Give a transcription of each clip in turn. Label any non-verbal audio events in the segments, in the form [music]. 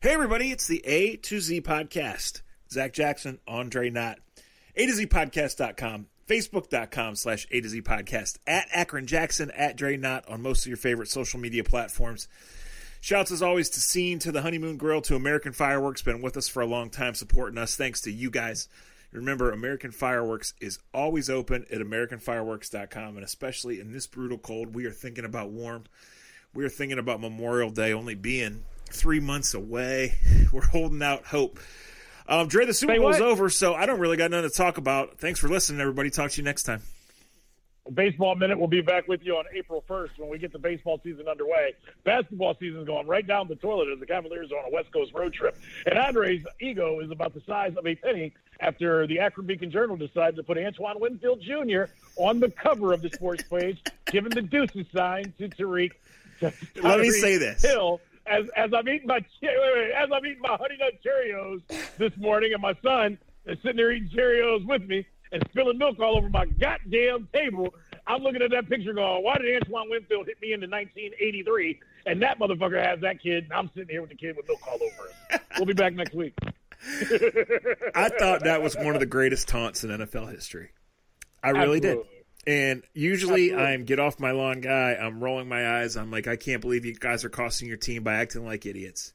Hey, everybody, it's the A to Z podcast. Zach Jackson, Andre Knott. A to Z podcast.com, facebook.com slash A to Z podcast, at Akron Jackson, at Dre Knott on most of your favorite social media platforms. Shouts as always to Scene, to the Honeymoon Grill, to American Fireworks, been with us for a long time, supporting us. Thanks to you guys. Remember, American Fireworks is always open at AmericanFireworks.com, and especially in this brutal cold, we are thinking about warm. We are thinking about Memorial Day only being three months away. [laughs] We're holding out hope. Um, Dre, the Super Say Bowl's what? over, so I don't really got nothing to talk about. Thanks for listening, everybody. Talk to you next time. Baseball Minute will be back with you on April 1st when we get the baseball season underway. Basketball season is going right down the toilet as the Cavaliers are on a West Coast road trip. And Andre's ego is about the size of a penny after the Akron Beacon Journal decided to put Antoine Winfield Jr. on the cover of the sports page, giving the deuces sign to Tyreek. Let me say this. Hill. As, as I'm eating my [laughs] che- wait, wait, as I'm eating my honey nut Cheerios this morning, and my son is sitting there eating Cheerios with me and spilling milk all over my goddamn table. I'm looking at that picture going, why did Antoine Winfield hit me in the 1983? And that motherfucker has that kid, and I'm sitting here with the kid with milk all over us. We'll be back next week. [laughs] I thought that was one of the greatest taunts in NFL history. I really did. And usually Absolutely. I'm get off my lawn guy. I'm rolling my eyes. I'm like, I can't believe you guys are costing your team by acting like idiots.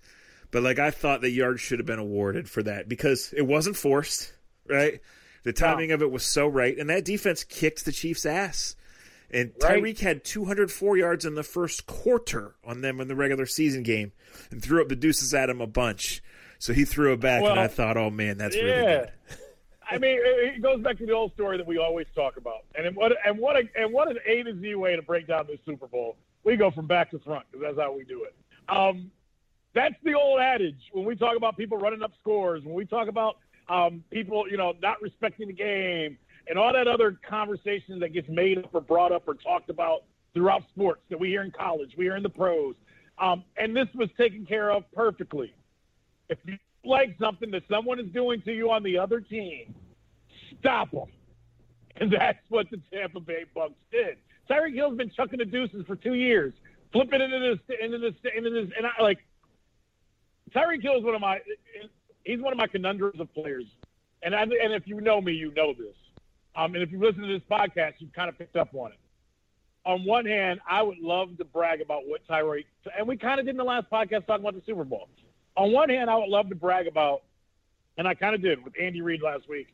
But like, I thought the yard should have been awarded for that because it wasn't forced, right? The timing of it was so right, and that defense kicked the Chiefs' ass. And Right. Tyreek had 204 yards in the first quarter on them in the regular season game, and threw up the deuces at him a bunch. So he threw it back, and I thought, oh man, that's really yeah. good. I mean, it goes back to the old story that we always talk about, and what and what a, and what an A to Z way to break down this Super Bowl. We go from back to front because that's how we do it. Um, that's the old adage when we talk about people running up scores, when we talk about um, people, you know, not respecting the game, and all that other conversation that gets made up or brought up or talked about throughout sports that we hear in college, we hear in the pros, um, and this was taken care of perfectly. If you like something that someone is doing to you on the other team, stop them. And that's what the Tampa Bay Bucks did. Tyreek Hill's been chucking the deuces for two years, flipping into this, into this, into this, and I like. Tyreek Hill is one of my, he's one of my conundrums of players, and I, and if you know me, you know this. Um, and if you listen to this podcast, you've kind of picked up on it. On one hand, I would love to brag about what Tyreek, and we kind of did in the last podcast talking about the Super Bowl. On one hand, I would love to brag about, and I kind of did with Andy Reid last week.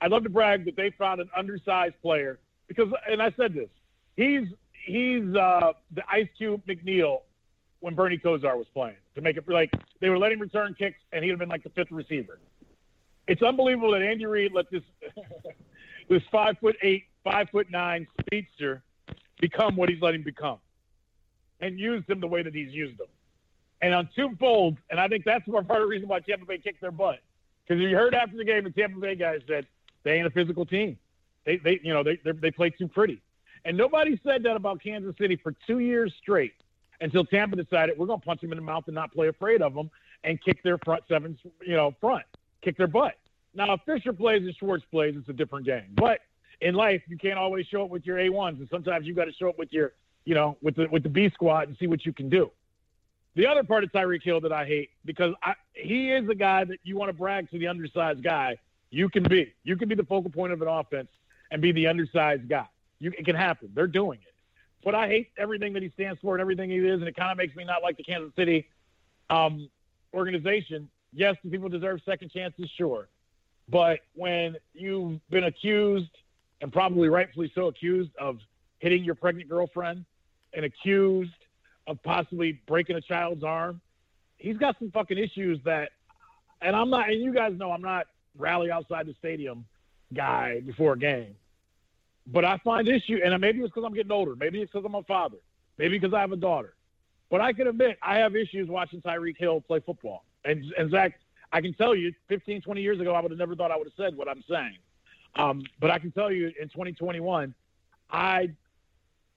I'd love to brag that they found an undersized player because, and I said this, he's he's uh, the Ice Cube McNeil when Bernie Kosar was playing to make it like they were letting return kicks and he'd have been like the fifth receiver. It's unbelievable that Andy Reid let this [laughs] this five foot eight, five foot nine speedster become what he's letting become, and used him the way that he's used him. And on two folds, and I think that's part of the reason why Tampa Bay kicked their butt. Because you heard after the game, the Tampa Bay guys said they ain't a physical team. They, they, you know, they they play too pretty. And nobody said that about Kansas City for two years straight until Tampa decided we're going to punch them in the mouth and not play afraid of them and kick their front seven, you know, front, kick their butt. Now, if Fisher plays and Schwartz plays, it's a different game. But in life, you can't always show up with your A1s, and sometimes you got to show up with your, you know, with the with the B squad and see what you can do. The other part of Tyreek Hill that I hate because I, he is a guy that you want to brag to the undersized guy. You can be. You can be the focal point of an offense and be the undersized guy. You, it can happen. They're doing it. But I hate everything that he stands for and everything he is, and it kind of makes me not like the Kansas City um, organization. Yes, the people deserve second chances, sure. But when you've been accused, and probably rightfully so accused, of hitting your pregnant girlfriend and accused of possibly breaking a child's arm, he's got some fucking issues that, and I'm not, and you guys know I'm not rally outside the stadium guy before a game. But I find issue, and maybe it's because I'm getting older. Maybe it's because I'm a father. Maybe because I have a daughter. But I can admit I have issues watching Tyreek Hill play football. And, and Zach, I can tell you 15, 20 years ago, I would have never thought I would have said what I'm saying. Um, but I can tell you in 2021, I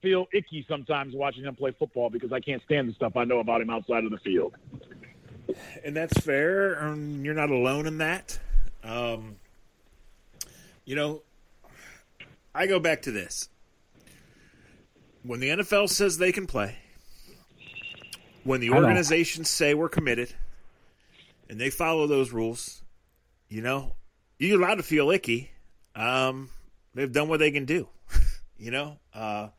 feel icky sometimes watching him play football because I can't stand the stuff I know about him outside of the field. and that's fair. Um, you're not alone in that. Um, you know, I go back to this. When the NFL says they can play, when the organizations say we're committed, and they follow those rules, you know, you're allowed to feel icky. Um, they've done what they can do. [laughs] you know, uh,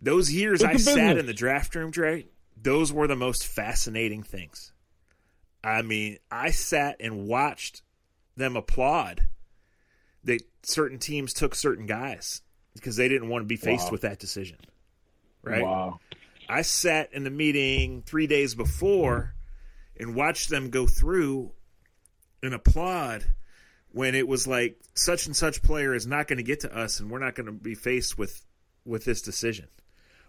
those years I sat in the draft room, Dre, those were the most fascinating things. I mean, I sat and watched them applaud that certain teams took certain guys because they didn't want to be faced wow. with that decision. Right? Wow. I sat in the meeting three days before and watched them go through and applaud when it was like such and such player is not going to get to us and we're not going to be faced with with this decision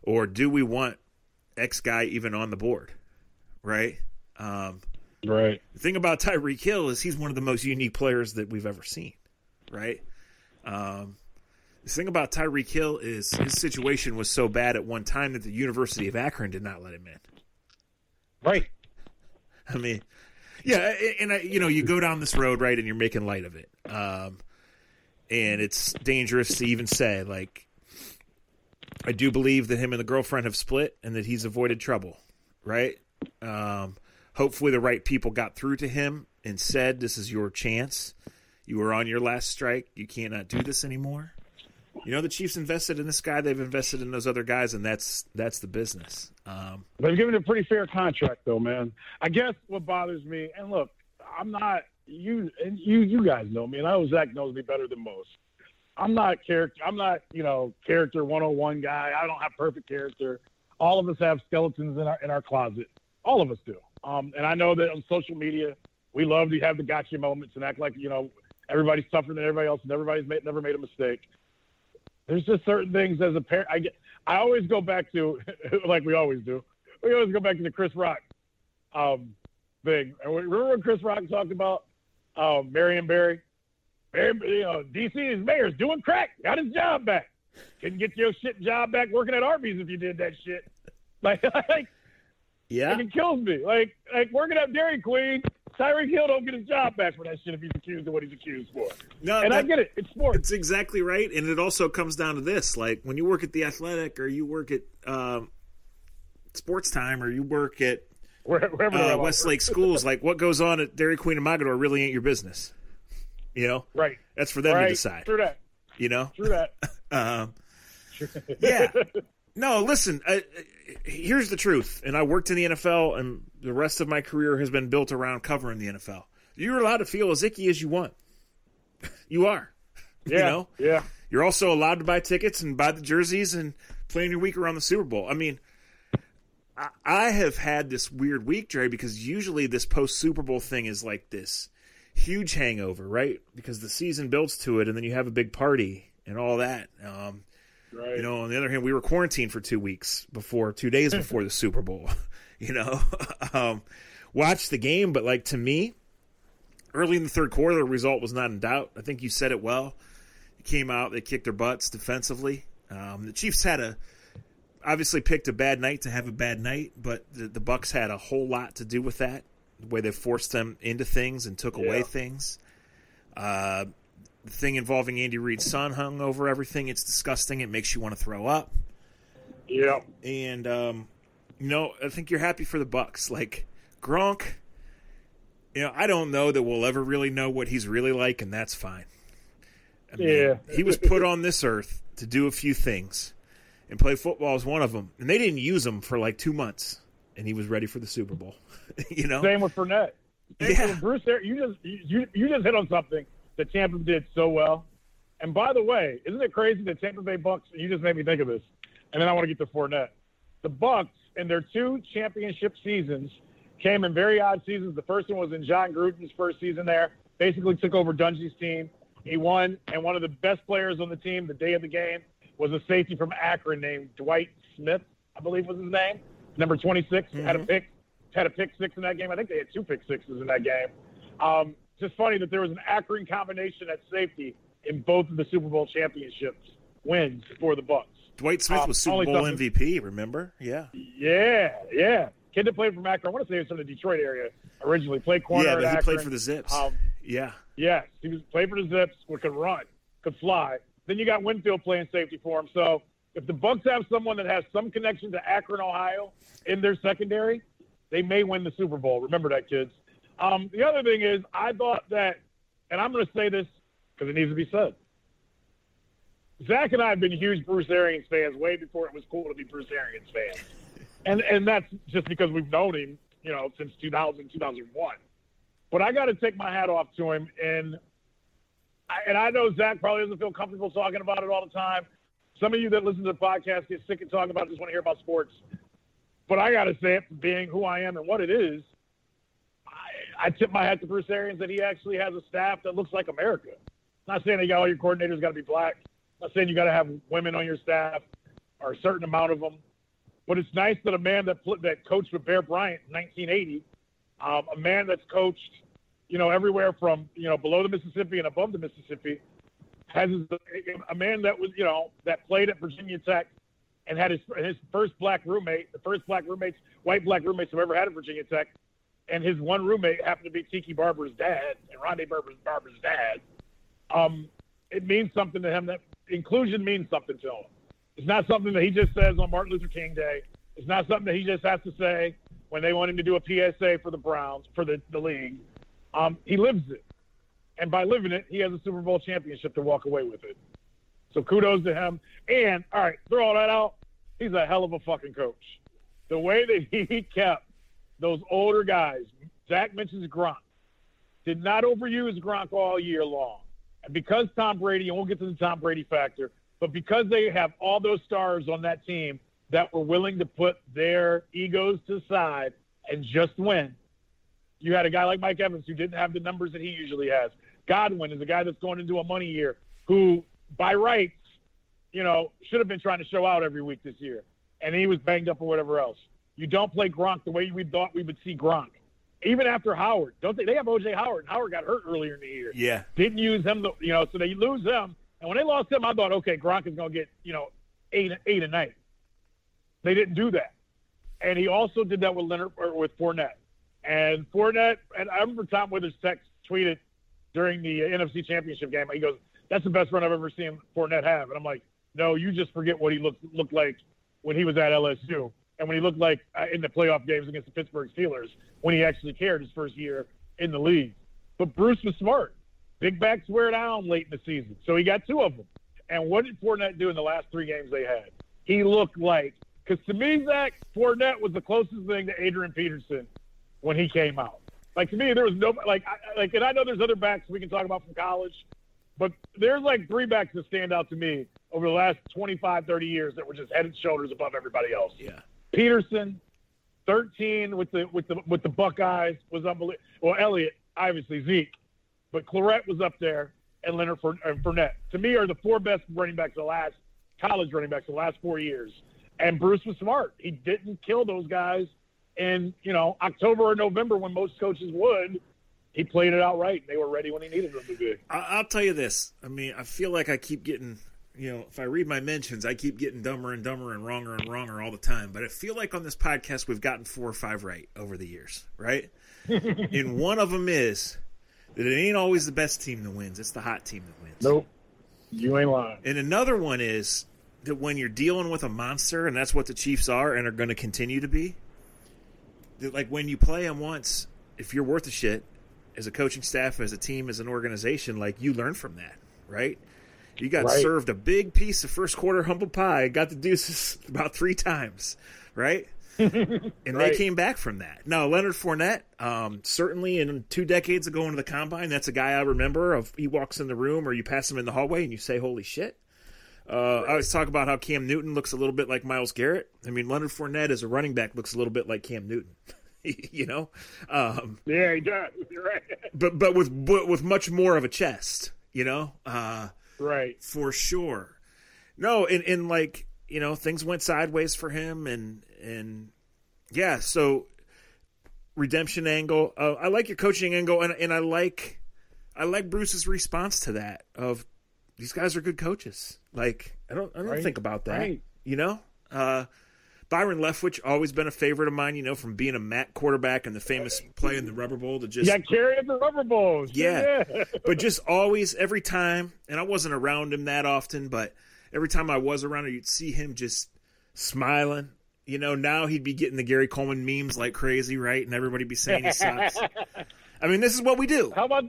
or do we want x guy even on the board right? Um, right. the thing about tyreek hill is he's one of the most unique players that we've ever seen right? Um, the thing about tyreek hill is his situation was so bad at one time that the university of akron did not let him in. Right. I mean yeah, and I, you know, you go down this road, right, and you're making light of it, um, and it's dangerous to even say. Like, I do believe that him and the girlfriend have split, and that he's avoided trouble, right? Um, hopefully, the right people got through to him and said, "This is your chance. You are on your last strike. You cannot do this anymore." You know, the Chiefs invested in this guy. They've invested in those other guys, and that's that's the business. Um, They've given a pretty fair contract, though, man. I guess what bothers me, and look, I'm not you, and you, you guys know me, and I know Zach knows me better than most. I'm not character. I'm not you know character 101 guy. I don't have perfect character. All of us have skeletons in our in our closet. All of us do. Um, and I know that on social media, we love to have the gotcha moments and act like you know everybody's tougher than everybody else and everybody's made, never made a mistake there's just certain things as a parent. I get. I always go back to, [laughs] like we always do. We always go back to the Chris Rock um, thing. And remember when Chris Rock talked about um, Marion Barry? You know, DC's mayor's doing crack, got his job back. Couldn't get your shit job back working at Arby's if you did that shit. [laughs] Like, like yeah, it kills me. Like, like working at Dairy Queen Tyreek Hill don't get his job back for that shit if he's accused of what he's accused for. No, and that, I get it. It's sports. It's exactly right, and it also comes down to this: like when you work at the Athletic, or you work at um, Sports Time, or you work at Wherever uh, Westlake schools, like what goes on at Dairy Queen and Mogadore really ain't your business. You know, right? That's for them right. to decide. True that. You know, true that. [laughs] um, yeah. No, listen. Uh, here's the truth, and I worked in the NFL, and the rest of my career has been built around covering the NFL. You're allowed to feel as icky as you want. [laughs] you are. Yeah. You know? Yeah. You're also allowed to buy tickets and buy the jerseys and plan your week around the Super Bowl. I mean, I, I have had this weird week, Dre, because usually this post Super Bowl thing is like this huge hangover, right? Because the season builds to it, and then you have a big party and all that. Um, Right. You know, on the other hand, we were quarantined for two weeks before, two days [laughs] before the Super Bowl. [laughs] You know, [laughs] um, watched the game, but like to me, early in the third quarter, the result was not in doubt. I think you said it well. It came out, they kicked their butts defensively. Um, the Chiefs had a obviously picked a bad night to have a bad night, but the, the Bucks had a whole lot to do with that. The way they forced them into things and took yeah. away things. Uh, the thing involving Andy Reid's son hung over everything. It's disgusting. It makes you want to throw up. Yeah. And um, you know, I think you're happy for the Bucks. Like Gronk, you know, I don't know that we'll ever really know what he's really like, and that's fine. I mean, yeah. he was put on this earth to do a few things, and play football is one of them. And they didn't use him for like two months, and he was ready for the Super Bowl. [laughs] you know, same with Fournette. Same yeah, with Bruce. There, you just you you just hit on something that Tampa did so well. And by the way, isn't it crazy that Tampa Bay Bucks? You just made me think of this, and then I want to get to Fournette. The Bucks in their two championship seasons came in very odd seasons. The first one was in Jon Gruden's first season there. Basically took over Dungy's team. He won, and one of the best players on the team the day of the game was a safety from Akron named Dwight Smith, I believe was his name. Number 26 mm-hmm. had a pick, had a pick six in that game. I think they had two pick sixes in that game. Um, just funny that there was an Akron combination at safety in both of the Super Bowl championships wins for the Bucks. Dwight Smith um, was Super Bowl MVP. Remember? Yeah. Yeah, yeah. Kid that played for Akron. I want to say he was from the Detroit area originally. Played corner. Yeah, but he Akron. played for the Zips. Um, yeah. Yes, he was played for the Zips. Could run, could fly. Then you got Winfield playing safety for him. So if the Bucks have someone that has some connection to Akron, Ohio, in their secondary, they may win the Super Bowl. Remember that, kids. Um, the other thing is, I thought that, and I'm going to say this because it needs to be said. Zach and I have been huge Bruce Arians fans way before it was cool to be Bruce Arians fans, and and that's just because we've known him, you know, since 2000, 2001. But I got to take my hat off to him, and I, and I know Zach probably doesn't feel comfortable talking about it all the time. Some of you that listen to the podcast get sick of talking about just want to hear about sports. But I got to say it, being who I am and what it is, I, I tip my hat to Bruce Arians that he actually has a staff that looks like America. I'm not saying that all your coordinators got to be black. I'm not saying you got to have women on your staff or a certain amount of them. But it's nice that a man that that coached with Bear Bryant in 1980, um, a man that's coached, you know, everywhere from you know below the Mississippi and above the Mississippi, has a man that was you know that played at Virginia Tech and had his his first black roommate, the first black roommates, white black roommates I've ever had at Virginia Tech, and his one roommate happened to be Tiki Barber's dad and Rondé Barber's, Barber's dad. Um, it means something to him. That inclusion means something to him. It's not something that he just says on Martin Luther King Day. It's not something that he just has to say when they want him to do a PSA for the Browns for the the league. Um, he lives it, and by living it, he has a Super Bowl championship to walk away with it. So kudos to him. And all right, throw all that out. He's a hell of a fucking coach. The way that [laughs] he kept those older guys, Zach mentions Gronk, did not overuse Gronk all year long. And because Tom Brady, and we'll get to the Tom Brady factor, but because they have all those stars on that team that were willing to put their egos to side and just win, you had a guy like Mike Evans who didn't have the numbers that he usually has. Godwin is a guy that's going into a money year who, by rights, you know, should have been trying to show out every week this year, and he was banged up or whatever else. You don't play Gronk the way we thought we would see Gronk. Even after Howard, don't they? They have OJ Howard. and Howard got hurt earlier in the year. Yeah, didn't use him. You know, so they lose them. And when they lost him, I thought, okay, Gronk is going to get you know eight eight a night. They didn't do that, and he also did that with Leonard or with Fournette. And Fournette, and I remember Tom Withers text tweeted during the uh, NFC Championship game. He goes, "That's the best run I've ever seen Fournette have." And I'm like, "No, you just forget what he looked looked like when he was at LSU, and when he looked like uh, in the playoff games against the Pittsburgh Steelers when he actually cared his first year in the league." But Bruce was smart. Big backs wear down late in the season, so he got two of them. And what did Fournette do in the last three games they had? He looked like because to me, Zach Fournette was the closest thing to Adrian Peterson when he came out. Like to me, there was no like I, like, and I know there's other backs we can talk about from college, but there's like three backs that stand out to me over the last 25, 30 years that were just head and shoulders above everybody else. Yeah, Peterson, 13 with the with the with the Buckeyes was unbelievable. Well, Elliott, obviously Zeke, but Clarett was up there, and Leonard and Fournette. To me, are the four best running backs the last college running backs the last four years. And Bruce was smart. He didn't kill those guys in you know October or November when most coaches would. He played it out right. They were ready when he needed them to be. I'll tell you this. I mean, I feel like I keep getting, you know, if I read my mentions, I keep getting dumber and dumber and wronger and wronger all the time. But I feel like on this podcast, we've gotten four or five right over the years, right? [laughs] and one of them is that it ain't always the best team that wins; it's the hot team that wins. Nope, you ain't lying. And another one is that when you're dealing with a monster, and that's what the Chiefs are and are going to continue to be, like when you play them once, if you're worth a shit as a coaching staff, as a team, as an organization, like you learn from that, right? You got Right. served a big piece of first quarter humble pie, got the deuces [laughs] about three times, right? [laughs] and they came back from that. Now, Leonard Fournette, um, certainly in two decades ago into the combine, that's a guy I remember. Of he walks in the room or you pass him in the hallway and you say, "Holy shit!" Uh, I always talk about how Cam Newton looks a little bit like Myles Garrett. I mean, Leonard Fournette as a running back looks a little bit like Cam Newton. [laughs] you know, um, Yeah, he does. [laughs] You're right. but but with but with much more of a chest. You know, uh, right. for sure. No, and, and like you know, things went sideways for him, and and yeah, so redemption angle. Uh, I like your coaching angle, and and I like I like Bruce's response to that. Of these guys are good coaches. Like I don't I don't Right, think about that. right. You know, uh, Byron Leftwich always been a favorite of mine. You know, from being a Matt quarterback and the famous play in the Rubber Bowl to just Yeah, carry the rubber balls. Yeah. but just always every time and i wasn't around him that often but every time i was around him you'd see him just smiling you know now he'd be getting the gary coleman memes like crazy right and everybody be saying he sucks [laughs] I mean, this is what we do. How about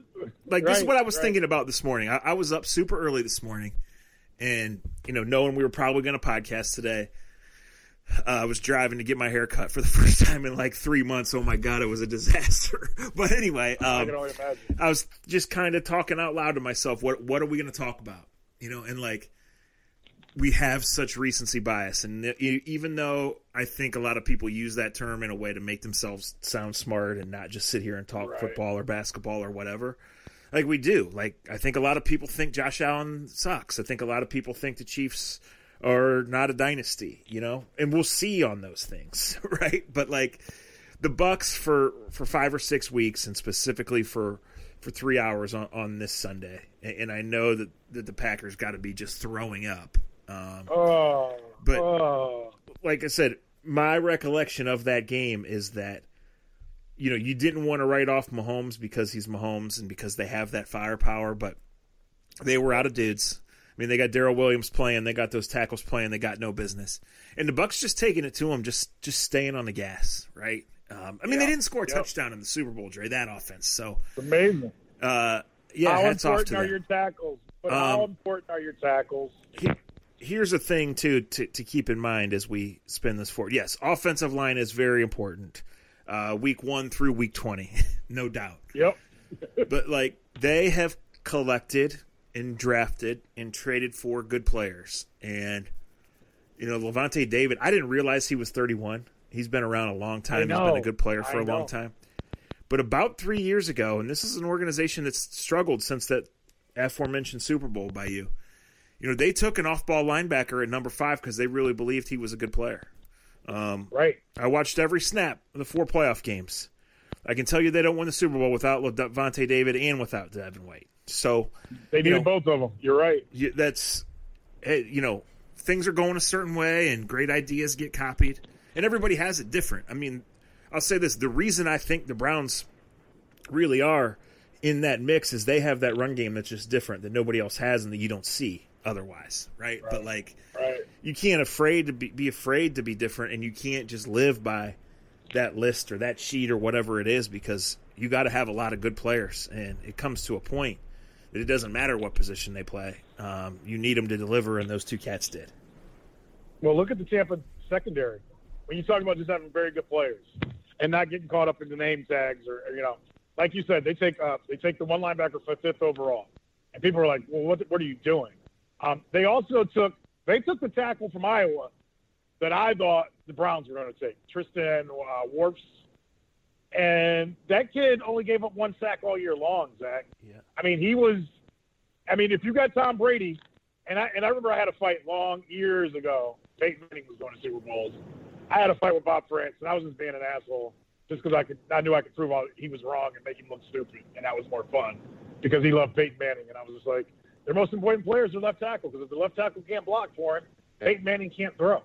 Like this is what I was right. thinking about this morning. I, I was up super early this morning, and you know, knowing we were probably going to podcast today, uh, I was driving to get my hair cut for the [laughs] first time in like three months. Oh my god, it was a disaster. [laughs] but anyway, I um, imagine. I was just kind of talking out loud to myself. What what are we going to talk about? You know, and like we have such recency bias, and even though I think a lot of people use that term in a way to make themselves sound smart and not just sit here and talk Right. football or basketball or whatever, like we do. Like I think a lot of people think Josh Allen sucks. I think a lot of people think the Chiefs are not a dynasty. You know, and we'll see on those things, [laughs] right? But like the Bucks for for five or six weeks, and specifically for for three hours on, on this Sunday, and, and I know that, that the Packers got to be just throwing up. Um, Oh, But- oh. like I said, my recollection of that game is that you know you didn't want to write off Mahomes because he's Mahomes and because they have that firepower, but they were out of dudes. I mean, they got Daryl Williams playing, they got those tackles playing, they got no business, and the Bucks just taking it to them, just just staying on the gas, right? Um, I mean, they didn't score a Yep. touchdown in the Super Bowl, Dre. That offense, so It's amazing. uh, yeah, how hats off important to are them. your tackles? But how Um, important are your tackles? Here's a thing too to, to keep in mind as we spin this forward. Yes, offensive line is very important. Uh, week one through week twenty, [laughs] no doubt. Yep. But like they have collected and drafted and traded for good players, and you know Lavonte David. I didn't realize he was 31. He's been around a long time. He's been a good player for I a long time. But about three years ago, and this is an organization that's struggled since that aforementioned Super Bowl by you. You know, they took an off-ball linebacker at number five because they really believed he was a good player. Um, right. I watched every snap of the four playoff games. I can tell you they don't win the Super Bowl without Lavonte David and without Devin White. So They You needed know- both of them. You're right. you, that's, hey, you know, things are going a certain way and great ideas get copied, and everybody has it different. I mean, I'll say this: the reason I think the Browns really are in that mix is they have that run game that's just different that nobody else has and that you don't see otherwise, right? But like Right. you can't afraid to be, be afraid to be different and you can't just live by that list or that sheet or whatever it is because you got to have a lot of good players and it comes to a point that it doesn't matter what position they play um, you need them to deliver and those two cats did Well, look at the Tampa secondary. When you talk about just having very good players and not getting caught up in the name tags, or, or, you know, like you said, they take uh, they take the one linebacker for fifth overall, and people are like, "Well, what what are you doing?" Um, they also took they took the tackle from Iowa that I thought the Browns were going to take, Tristan uh, Wirfs, and that kid only gave up one sack all year long. Zach, yeah I mean, he was. I mean, if you got Tom Brady, and I and I remember I had a fight long years ago. Peyton Manning was going to Super Bowls. I had a fight with Bob Frantz, and I was just being an asshole just because I could. I knew I could prove all, he was wrong and make him look stupid, and that was more fun because he loved Peyton Manning, and I was just like, their most important players are left tackle because if the left tackle can't block for him, Peyton Manning can't throw.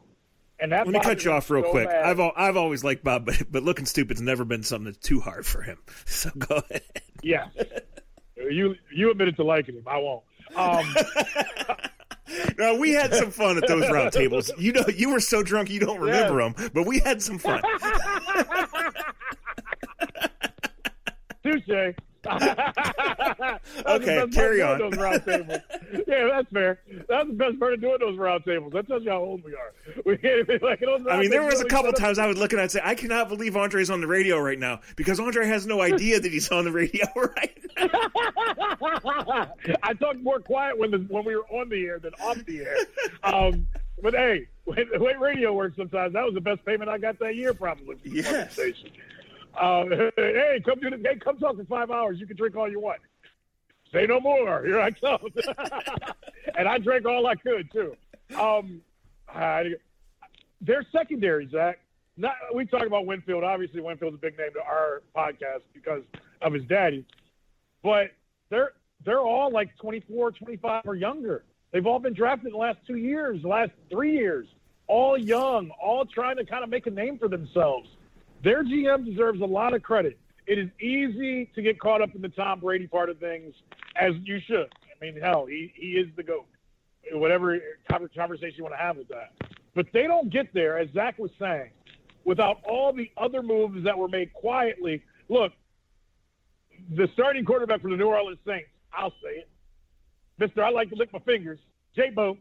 And that let me cut you off real so quick bad. I've, al- I've always liked bob but, but looking stupid's never been something that's too hard for him [laughs] so go ahead yeah, you you admitted to liking him. I won't. Um, [laughs] no, we had some fun at those round tables. You know, you were so drunk you don't remember them, but we had some fun. [laughs] Touche. Okay, carry on. Those round tables. Yeah, that's fair. That's the best part of doing those round tables. That tells you how old we are. [laughs] We can't even like I mean, there was a couple times I would look at it and say, I cannot believe Andre's on the radio right now because Andre has no idea that he's on the radio [laughs] right now. [laughs] I talked more quiet when the when we were on the air than off the air. Um, but hey, the way radio works sometimes, that was the best payment I got that year, probably. Yes. station. Um, [laughs] hey, come do this. Hey, come talk for five hours. You can drink all you want. Say no more. Here I come. [laughs] and I drank all I could too. Um, I, secondary, Zach. Not we talk about Winfield. Obviously, Winfield's a big name to our podcast because of his daddy. But they're they're all like 24, 25 or younger. They've all been drafted in the last two years, the last three years. All young, all trying to kind of make a name for themselves. Their GM deserves a lot of credit. It is easy to get caught up in the Tom Brady part of things, as you should. I mean, hell, he, he is the GOAT. Whatever conversation you want to have with that. But they don't get there, as Zach was saying, without all the other moves that were made quietly. Look, the starting quarterback for the New Orleans Saints, I'll say it, Mister, I like to lick my fingers, Jay Boom.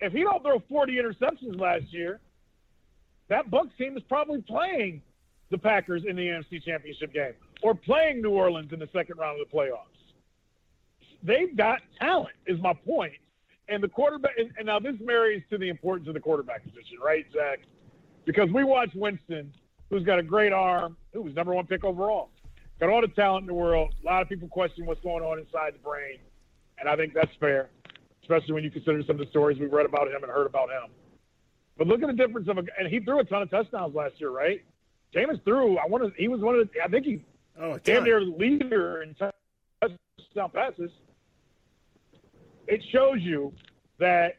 If he don't throw 40 interceptions last year, that Bucks team is probably playing the Packers in the NFC Championship game or playing New Orleans in the second round of the playoffs. They've got talent, is my point. And the quarterback, and, and now this marries to the importance of the quarterback position, right, Zach? Because we watch Winston, who's got a great arm, who was number one pick overall, got all the talent in the world. A lot of people question what's going on inside the brain, and I think that's fair, especially when you consider some of the stories we've read about him and heard about him. But look at the difference of a, and he threw a ton of touchdowns last year, right? Jameis threw. I want to. He was one of the. I think he Oh, a damn near leader in touchdown passes. It shows you that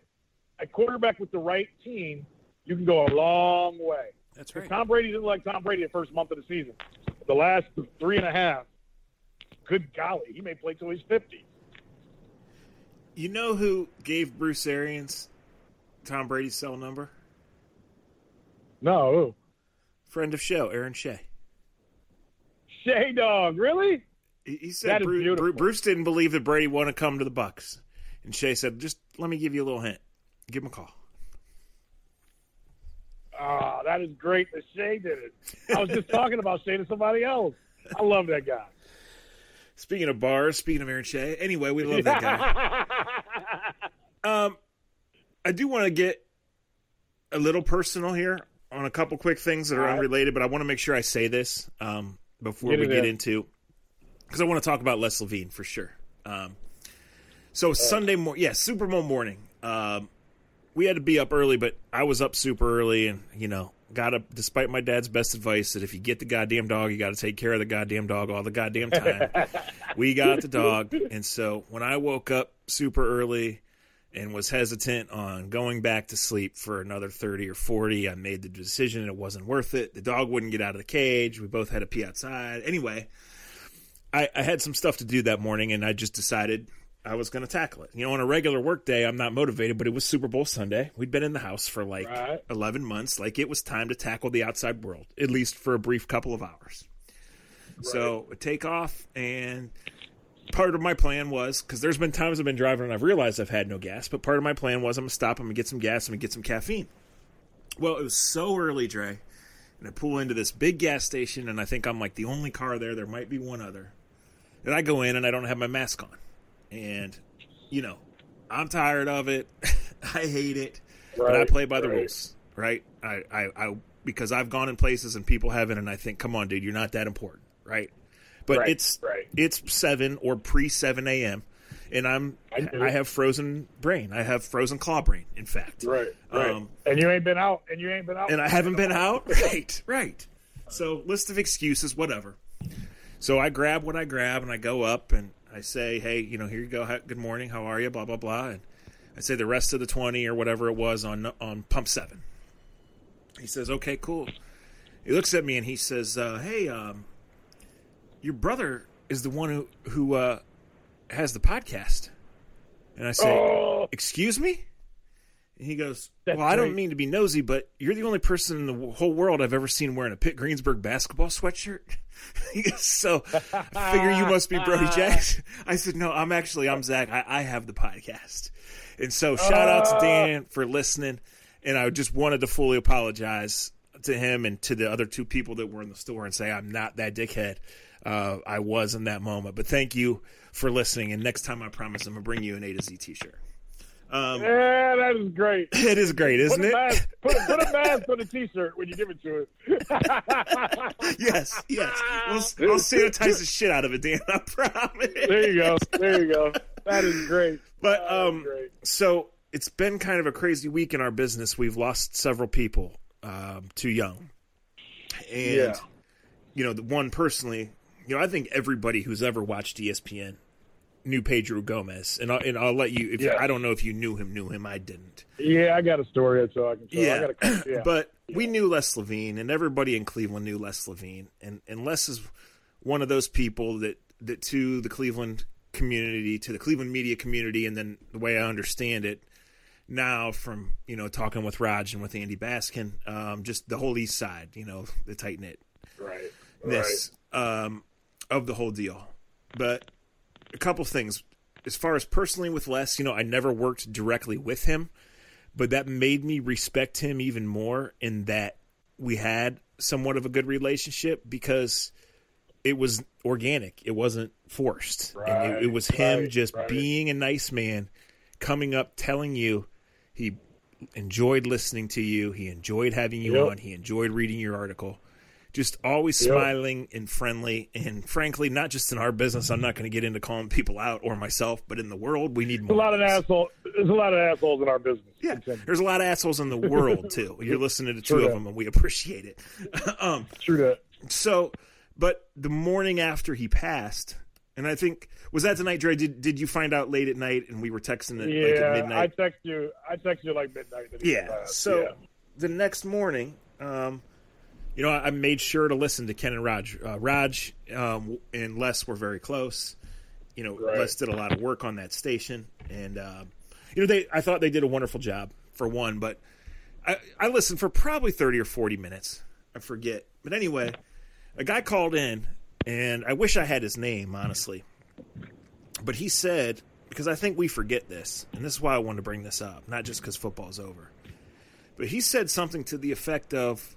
a quarterback with the right team, you can go a long way. That's right. Tom Brady didn't like Tom Brady the first month of the season. The last three and a half, good golly, he may play till he's fifty. You know who gave Bruce Arians Tom Brady's cell number? No, Friend of show, Aaron Shea. Shay Dog, really? He, he said Bruce. Bruce didn't believe that Brady wanted to come to the Bucks, and Shea said, "Just let me give you a little hint. Give him a call." Ah, that is great that Shea did it. I was just talking about Shea to somebody else. I love that guy. Speaking of bars, speaking of Aaron Shea, anyway, we love that guy. [laughs] Um, I do want to get a little personal here on a couple quick things that are right. unrelated, but I want to make sure I say this um, before Get we get in. into because I want to talk about Les Levine for sure. Um, so Sunday morning, yeah, Super Bowl morning. Um, we had to be up early, but I was up super early, and you know, got up despite my dad's best advice that if you get the goddamn dog, you got to take care of the goddamn dog all the goddamn time. [laughs] we got the dog, and so when I woke up super early and was hesitant on going back to sleep for another 30 or 40. I made the decision it wasn't worth it. The dog wouldn't get out of the cage. We both had to pee outside. Anyway, I, I had some stuff to do that morning, and I just decided I was going to tackle it. You know, on a regular work day, I'm not motivated, but it was Super Bowl Sunday. We'd been in the house for like Right. 11 months. Like it was time to tackle the outside world, at least for a brief couple of hours. So I take off, and part of my plan was because there's been times I've been driving and I've realized I've had no gas, but part of my plan was I'm gonna stop, I'm gonna get some gas, I'm gonna get some caffeine. Well, it was so early, Dre, and I pull into this big gas station, and I think I'm like the only car there. There might be one other. And I go in and I don't have my mask on, and you know, I'm tired of it. [laughs] I hate it, but I play by the right. rules, right? I, I, I, because I've gone in places and people haven't, and I think, come on, dude, you're not that important, right? But Right, it's right. it's seven or pre seven a.m. and I'm I I have frozen brain. I have frozen claw brain. In fact, Right, right. Um, and you ain't been out, and you ain't been out, and I haven't been out. [laughs] Right, right. So list of excuses, whatever. So I grab what I grab and I go up and I say, hey, you know, here you go. Good morning. How are you? Blah blah blah. And I say the rest of the twenty or whatever it was on on pump seven. He says, okay, cool. He looks at me and he says, uh, hey, um, your brother is the one who who uh, has the podcast. And I say, Oh, excuse me? And he goes, That's Well, I don't mean to be nosy, but you're the only person in the whole world I've ever seen wearing a Pitt Greensburg basketball sweatshirt. [laughs] goes, So I figure you must be Brody Jackson. [laughs] I said, No, I'm actually, I'm Zach. I, I have the podcast. And so shout out to Dan for listening. And I just wanted to fully apologize to him and to the other two people that were in the store and say, I'm not that dickhead. Uh, I was in that moment. But thank you for listening. And next time, I promise I'm going to bring you an A to Z t shirt. yeah, that is great. [laughs] It is great, isn't a, it? mask, put, a, put a mask [laughs] on the T-shirt when you give it to it. [laughs] yes, yes. We'll, I'll sanitize the shit out of it, Dan. I promise. there you go. There you go. That is great. But um, great. so it's been kind of a crazy week in our business. We've lost several people um, too young, and Yeah. you know, the one personally, you know, I think everybody who's ever watched ESPN knew Pedro Gomez, and I'll, and I'll let you. If Yeah. I don't know if you knew him, knew him. I didn't. Yeah, I got a story so I can tell. Yeah. I got a, yeah. [clears throat] But we knew Les Levine, and everybody in Cleveland knew Les Levine, and and Les is one of those people that that to the Cleveland community, to the Cleveland media community, and then the way I understand it now from you know talking with Raj and with Andy Baskin, um, just the whole East Side, you know, the tight knit right. this um, of the whole deal. But a couple things. As far as personally with Les, you know, I never worked directly with him, but that made me respect him even more in that we had somewhat of a good relationship because it was organic. It wasn't forced. Right, and it, it was him right, just right. being a nice man, coming up, telling you he enjoyed listening to you, he enjoyed having you Yep. on, he enjoyed reading your article. Just always Yep. smiling and friendly, and frankly, not just in our business. I'm not going to get into calling people out or myself, but in the world, we need There's more. a lot of this. asshole. There's a lot of assholes in our business. Yeah, there's a lot of assholes in the [laughs] world too. You're listening to two of that. them, and we appreciate it. [laughs] um, True that. so, but the morning after he passed, and I think was that the night, Dre? Did did you find out late at night, and we were texting at, like at Yeah, I midnight? text you. I text you like midnight. yeah. So yeah. the next morning, um, you know, I, made sure to listen to Ken and Raj. Uh, Raj um, and Les were very close. You know, Right. Les did a lot of work on that station, and uh, you know, they I thought they did a wonderful job for one, but I, I listened for probably thirty or forty minutes. I forget, but anyway, a guy called in, and I wish I had his name honestly, but he said because I think we forget this, and this is why I wanted to bring this up, not just because football's over, but he said something to the effect of,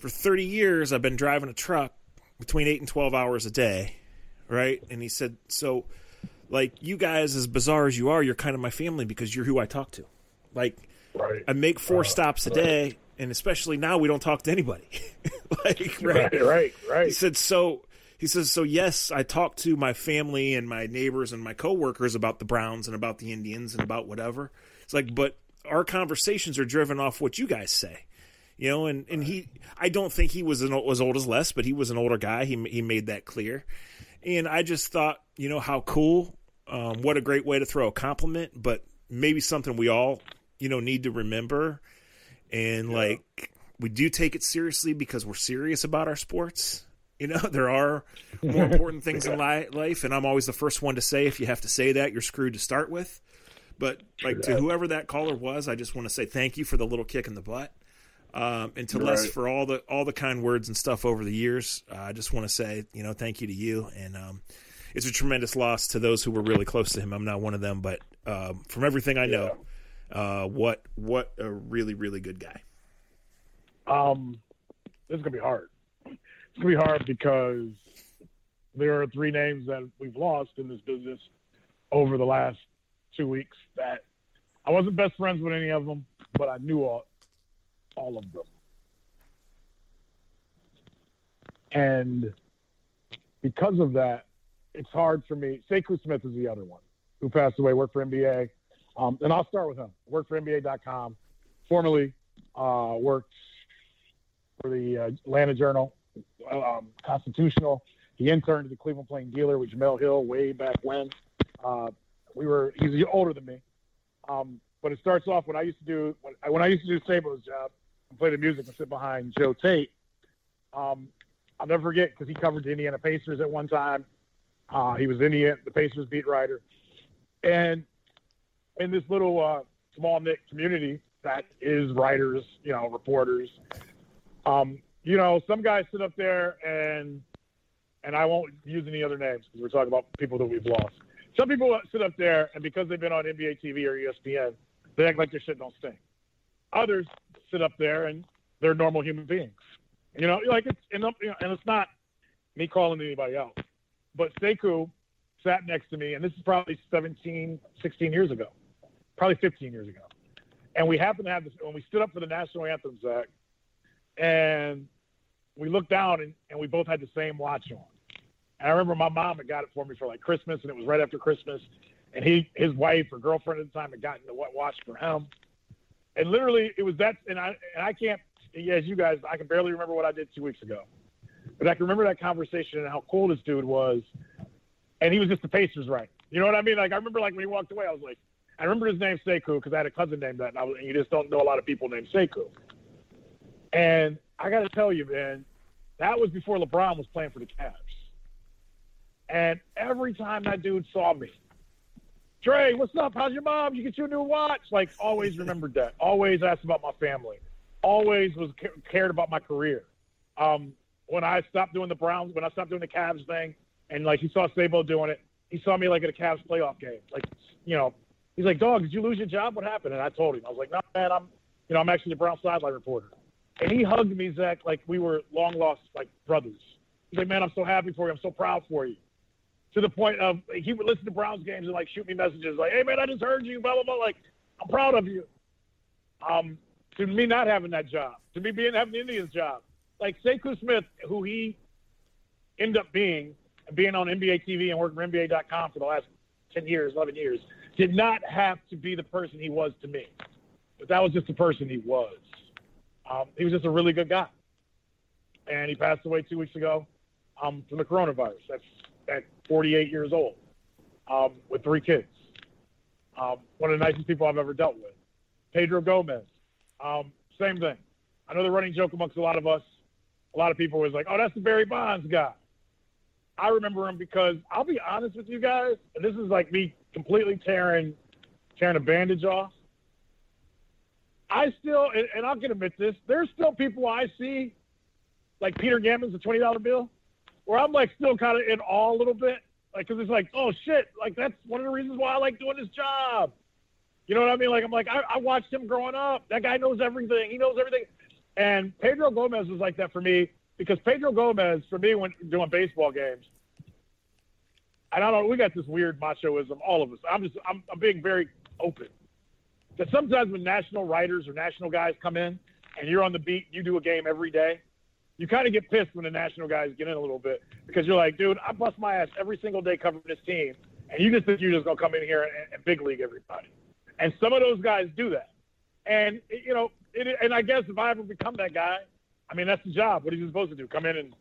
"For thirty years, I've been driving a truck between eight and twelve hours a day, right?" And he said, "So, like you guys, as bizarre as you are, you're kind of my family because you're who I talk to, like." right. I make four stops a day, and especially now we don't talk to anybody. [laughs] like, right? right, right, He said so. He says so. Yes, I talk to my family and my neighbors and my coworkers about the Browns and about the Indians and about whatever. It's like, but our conversations are driven off what you guys say, you know. And and he, I don't think he was an, as old as Les, but he was an older guy. He he made that clear, and I just thought, you know, how cool. Um, what a great way to throw a compliment, but maybe something we all, you know, need to remember. And like, we do take it seriously because we're serious about our sports. You know, [laughs] there are more important things in [laughs] li- life, and I'm always the first one to say if you have to say that, you're screwed to start with. But like to whoever that caller was, I just want to say thank you for the little kick in the butt, um, and to Les Right. for all the all the kind words and stuff over the years. Uh, I just want to say you know thank you to you, and um, it's a tremendous loss to those who were really close to him. I'm not one of them, but um, from everything I know, uh, what what a really really good guy. Um, this is gonna be hard. It's gonna be hard because there are three names that we've lost in this business over the last two weeks. That I wasn't best friends with any of them, but I knew all all of them. And because of that, it's hard for me. Sekou Smith is the other one who passed away, worked for NBA. Um, and I'll start with him. Worked for NBA.com, formerly uh, worked for the uh, Atlanta Journal, um, Constitutional. He interned at the Cleveland Plain Dealer with Jemele Hill way back when. Uh, we were he's older than me, um, but it starts off when I used to do when when I used to do Sabo's job and play the music and sit behind Joe Tait. Um, I'll never forget because he covered the Indiana Pacers at one time. Uh, he was Indiana the Pacers beat writer, and in this little uh, small knit community that is writers, you know, reporters. Um, you know, some guys sit up there and and I won't use any other names because we're talking about people that we've lost. Some people sit up there and because they've been on NBA TV or ESPN, they act like their shit don't stink. Others sit up there and they're normal human beings. You know, like it's and, you know, and it's not me calling anybody out, but Sekou sat next to me, and this is probably 17, 16 years ago, probably 15 years ago. And we happened to have this when we stood up for the national anthem, Zach, and we looked down and, and we both had the same watch on. And I remember my mom had got it for me for like Christmas, and it was right after Christmas. And he, his wife or girlfriend at the time, had gotten the wet watch for him. And literally, it was that. And I, and I can't, as you guys, I can barely remember what I did two weeks ago, but I can remember that conversation and how cool this dude was. And he was just the Pacers right. You know what I mean? Like I remember, like when he walked away, I was like, I remember his name Sekou because I had a cousin named that, and, I was, and you just don't know a lot of people named Sekou. And I got to tell you, man, that was before LeBron was playing for the Cavs. And every time that dude saw me, Dre, what's up? How's your mom? You get you a new watch? Like, always remembered that. Always asked about my family. Always was cared about my career. Um, when I stopped doing the Browns, when I stopped doing the Cavs thing, and like he saw Sabo doing it. He saw me like at a Cavs playoff game. Like, you know, he's like, "Dog, did you lose your job? What happened?" And I told him, I was like, "No, man, I'm, you know, I'm actually a Brown sideline reporter." And he hugged me, Zach, like we were long lost like brothers. He's like, "Man, I'm so happy for you. I'm so proud for you." To the point of he would listen to Browns games and like shoot me messages like, "Hey, man, I just heard you." Blah blah blah. Like, I'm proud of you. Um, to me not having that job, to me being having the Indians job, like Sekou Smith, who he ended up being, being on NBA TV and working for NBA.com for the last 10 years, 11 years, did not have to be the person he was to me. But that was just the person he was. Um, he was just a really good guy. And he passed away two weeks ago um, from the coronavirus. That's at 48 years old um, with three kids. Um, one of the nicest people I've ever dealt with. Pedro Gomez, um, same thing. I know the running joke amongst a lot of us. A lot of people was like, "Oh, that's the Barry Bonds guy." I remember him because I'll be honest with you guys, and this is like me completely tearing tearing a bandage off. I still, and, and I can admit this, there's still people I see, like Peter Gammons, the twenty dollar bill, where I'm like still kind of in awe a little bit, like because it's like, oh shit, like that's one of the reasons why I like doing this job. You know what I mean? Like I'm like I, I watched him growing up. That guy knows everything. He knows everything. And Pedro Gomez was like that for me because Pedro Gomez, for me, when doing baseball games, and I don't, know, we got this weird machoism, all of us. I'm just, I'm, I'm being very open. That sometimes when national writers or national guys come in and you're on the beat, you do a game every day, you kind of get pissed when the national guys get in a little bit because you're like, dude, I bust my ass every single day covering this team, and you just think you're just gonna come in here and, and big league everybody. And some of those guys do that. And you know, it, and I guess if I ever become that guy, I mean, that's the job. What are you supposed to do? Come in and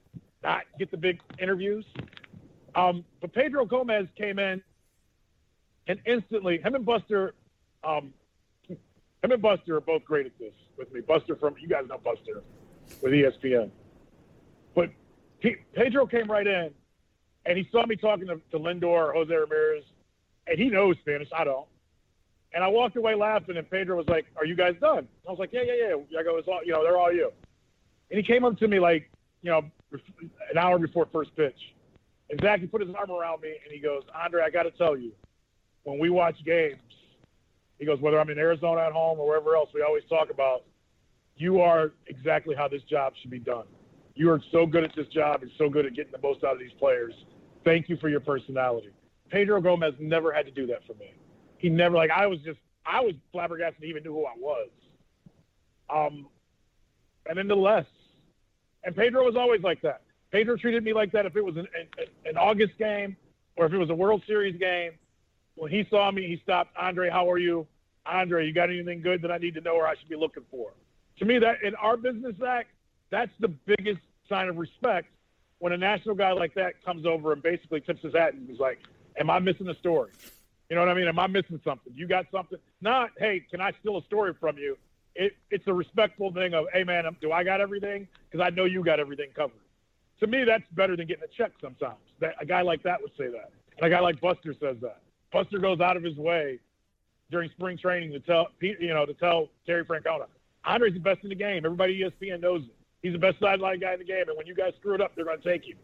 not get the big interviews? Um, but Pedro Gomez came in and instantly, him and Buster, um, him and Buster are both great at this with me. Buster from, you guys know Buster with ESPN. He, Pedro came right in and he saw me talking to, to Lindor or Jose Ramirez, and he knows Spanish. I don't. And I walked away laughing, and Pedro was like, "Are you guys done?" I was like, "Yeah, yeah, yeah." I go, "It's all, you know, they're all you." And he came up to me like, you know, an hour before first pitch, and Zach, he put his arm around me, and he goes, "Andre, I got to tell you, when we watch games, he goes, whether I'm in Arizona at home or wherever else, we always talk about you are exactly how this job should be done. You are so good at this job and so good at getting the most out of these players. Thank you for your personality. Pedro Gomez never had to do that for me he never like I was just I was flabbergasted he even knew who I was. Um, and then the less, and Pedro was always like that. Pedro treated me like that if it was an, an, an August game or if it was a World Series game. When he saw me, he stopped. Andre, how are you? Andre, you got anything good that I need to know or I should be looking for? To me, that in our business, Zach, that's the biggest sign of respect when a national guy like that comes over and basically tips his hat and is like, "Am I missing a story?" You know what I mean? Am I missing something? You got something? Not, hey, can I steal a story from you? It, it's a respectful thing of, hey, man, do I got everything? Because I know you got everything covered. To me, that's better than getting a check sometimes. That A guy like that would say that. And a guy like Buster says that. Buster goes out of his way during spring training to tell, you know, to tell Terry Francona, Andre's the best in the game. Everybody ESPN knows it. He's the best sideline guy in the game. And when you guys screw it up, they're going to take you.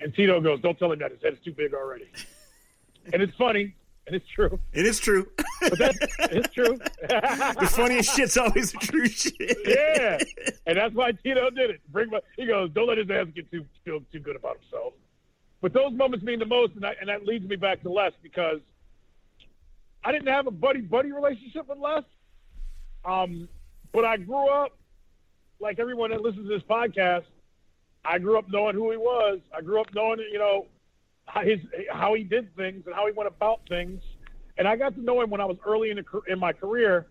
And Tito goes, don't tell him that. His head is too big already. and it's funny and it's true. It is true. it's true. [laughs] the funniest shit's always the true shit. yeah, and that's why Tito did it. Bring, my, he goes, don't let his ass get too feel too good about himself. But those moments mean the most, and, I, and that leads me back to Les because I didn't have a buddy buddy relationship with Les. Um, but I grew up like everyone that listens to this podcast. I grew up knowing who he was. I grew up knowing, you know, his how he did things and how he went about things. And I got to know him when I was early in, the, in my career,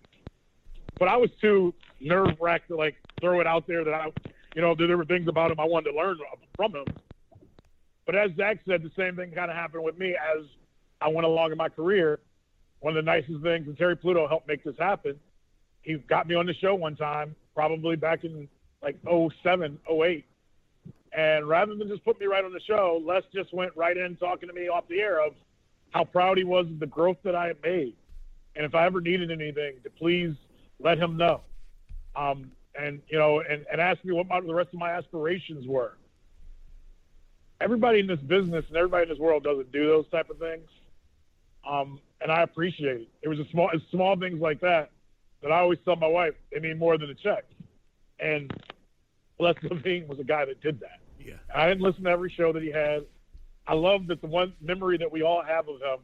but I was too nerve wracked to like throw it out there that I, you know, there were things about him I wanted to learn from him. But as Zach said, the same thing kind of happened with me as I went along in my career. One of the nicest things, and Terry Pluto helped make this happen. He got me on the show one time, probably back in like 07, 08 and rather than just put me right on the show, Les just went right in talking to me off the air of how proud he was of the growth that I had made. And if I ever needed anything, to please let him know. Um, and, you know, and, and ask me what my, the rest of my aspirations were. everybody in this business and everybody in this world doesn't do those type of things. Um, and I appreciate it. It was a small, small things like that that I always tell my wife they mean more than a check. And Les Levine was a guy that did that. Yeah. I didn't listen to every show that he had. I love that the one memory that we all have of him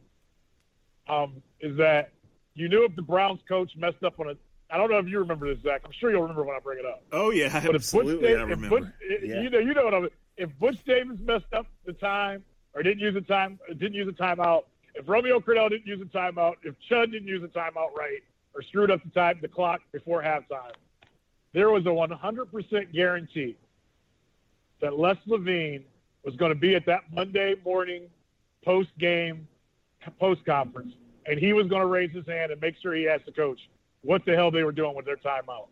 um, is that you knew if the Browns coach messed up on a. I don't know if you remember this, Zach. I'm sure you'll remember when I bring it up. Oh yeah, But absolutely. I Davis, remember. Butch, Yeah. you know, you know what I mean. If Butch Davis messed up the time or didn't use a time, didn't use a timeout, if Romeo Crennel didn't use a timeout, if Chud didn't use a timeout right or screwed up the time, the clock before halftime, there was a 100% guarantee that Les Levine was going to be at that Monday morning post game, post conference, and he was going to raise his hand and make sure he asked the coach what the hell they were doing with their timeouts.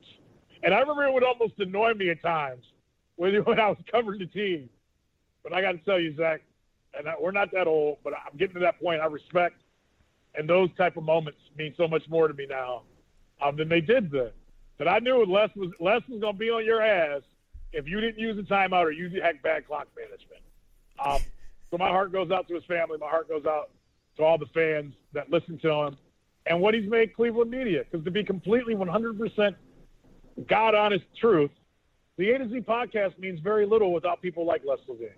And I remember it would almost annoy me at times when, [laughs] I was covering the team. But I got to tell you, Zach, and I, we're not that old, but I'm getting to that point. I respect, and those type of moments mean so much more to me now um, than they did then. But I knew Les was Les was going to be on your ass if you didn't use a timeout or you had bad clock management. Um, so my heart goes out to his family. My heart goes out to all the fans that listen to him and what he's made Cleveland media. Because to be completely 100% God honest truth, the A to Z podcast means very little without people like Les Levine.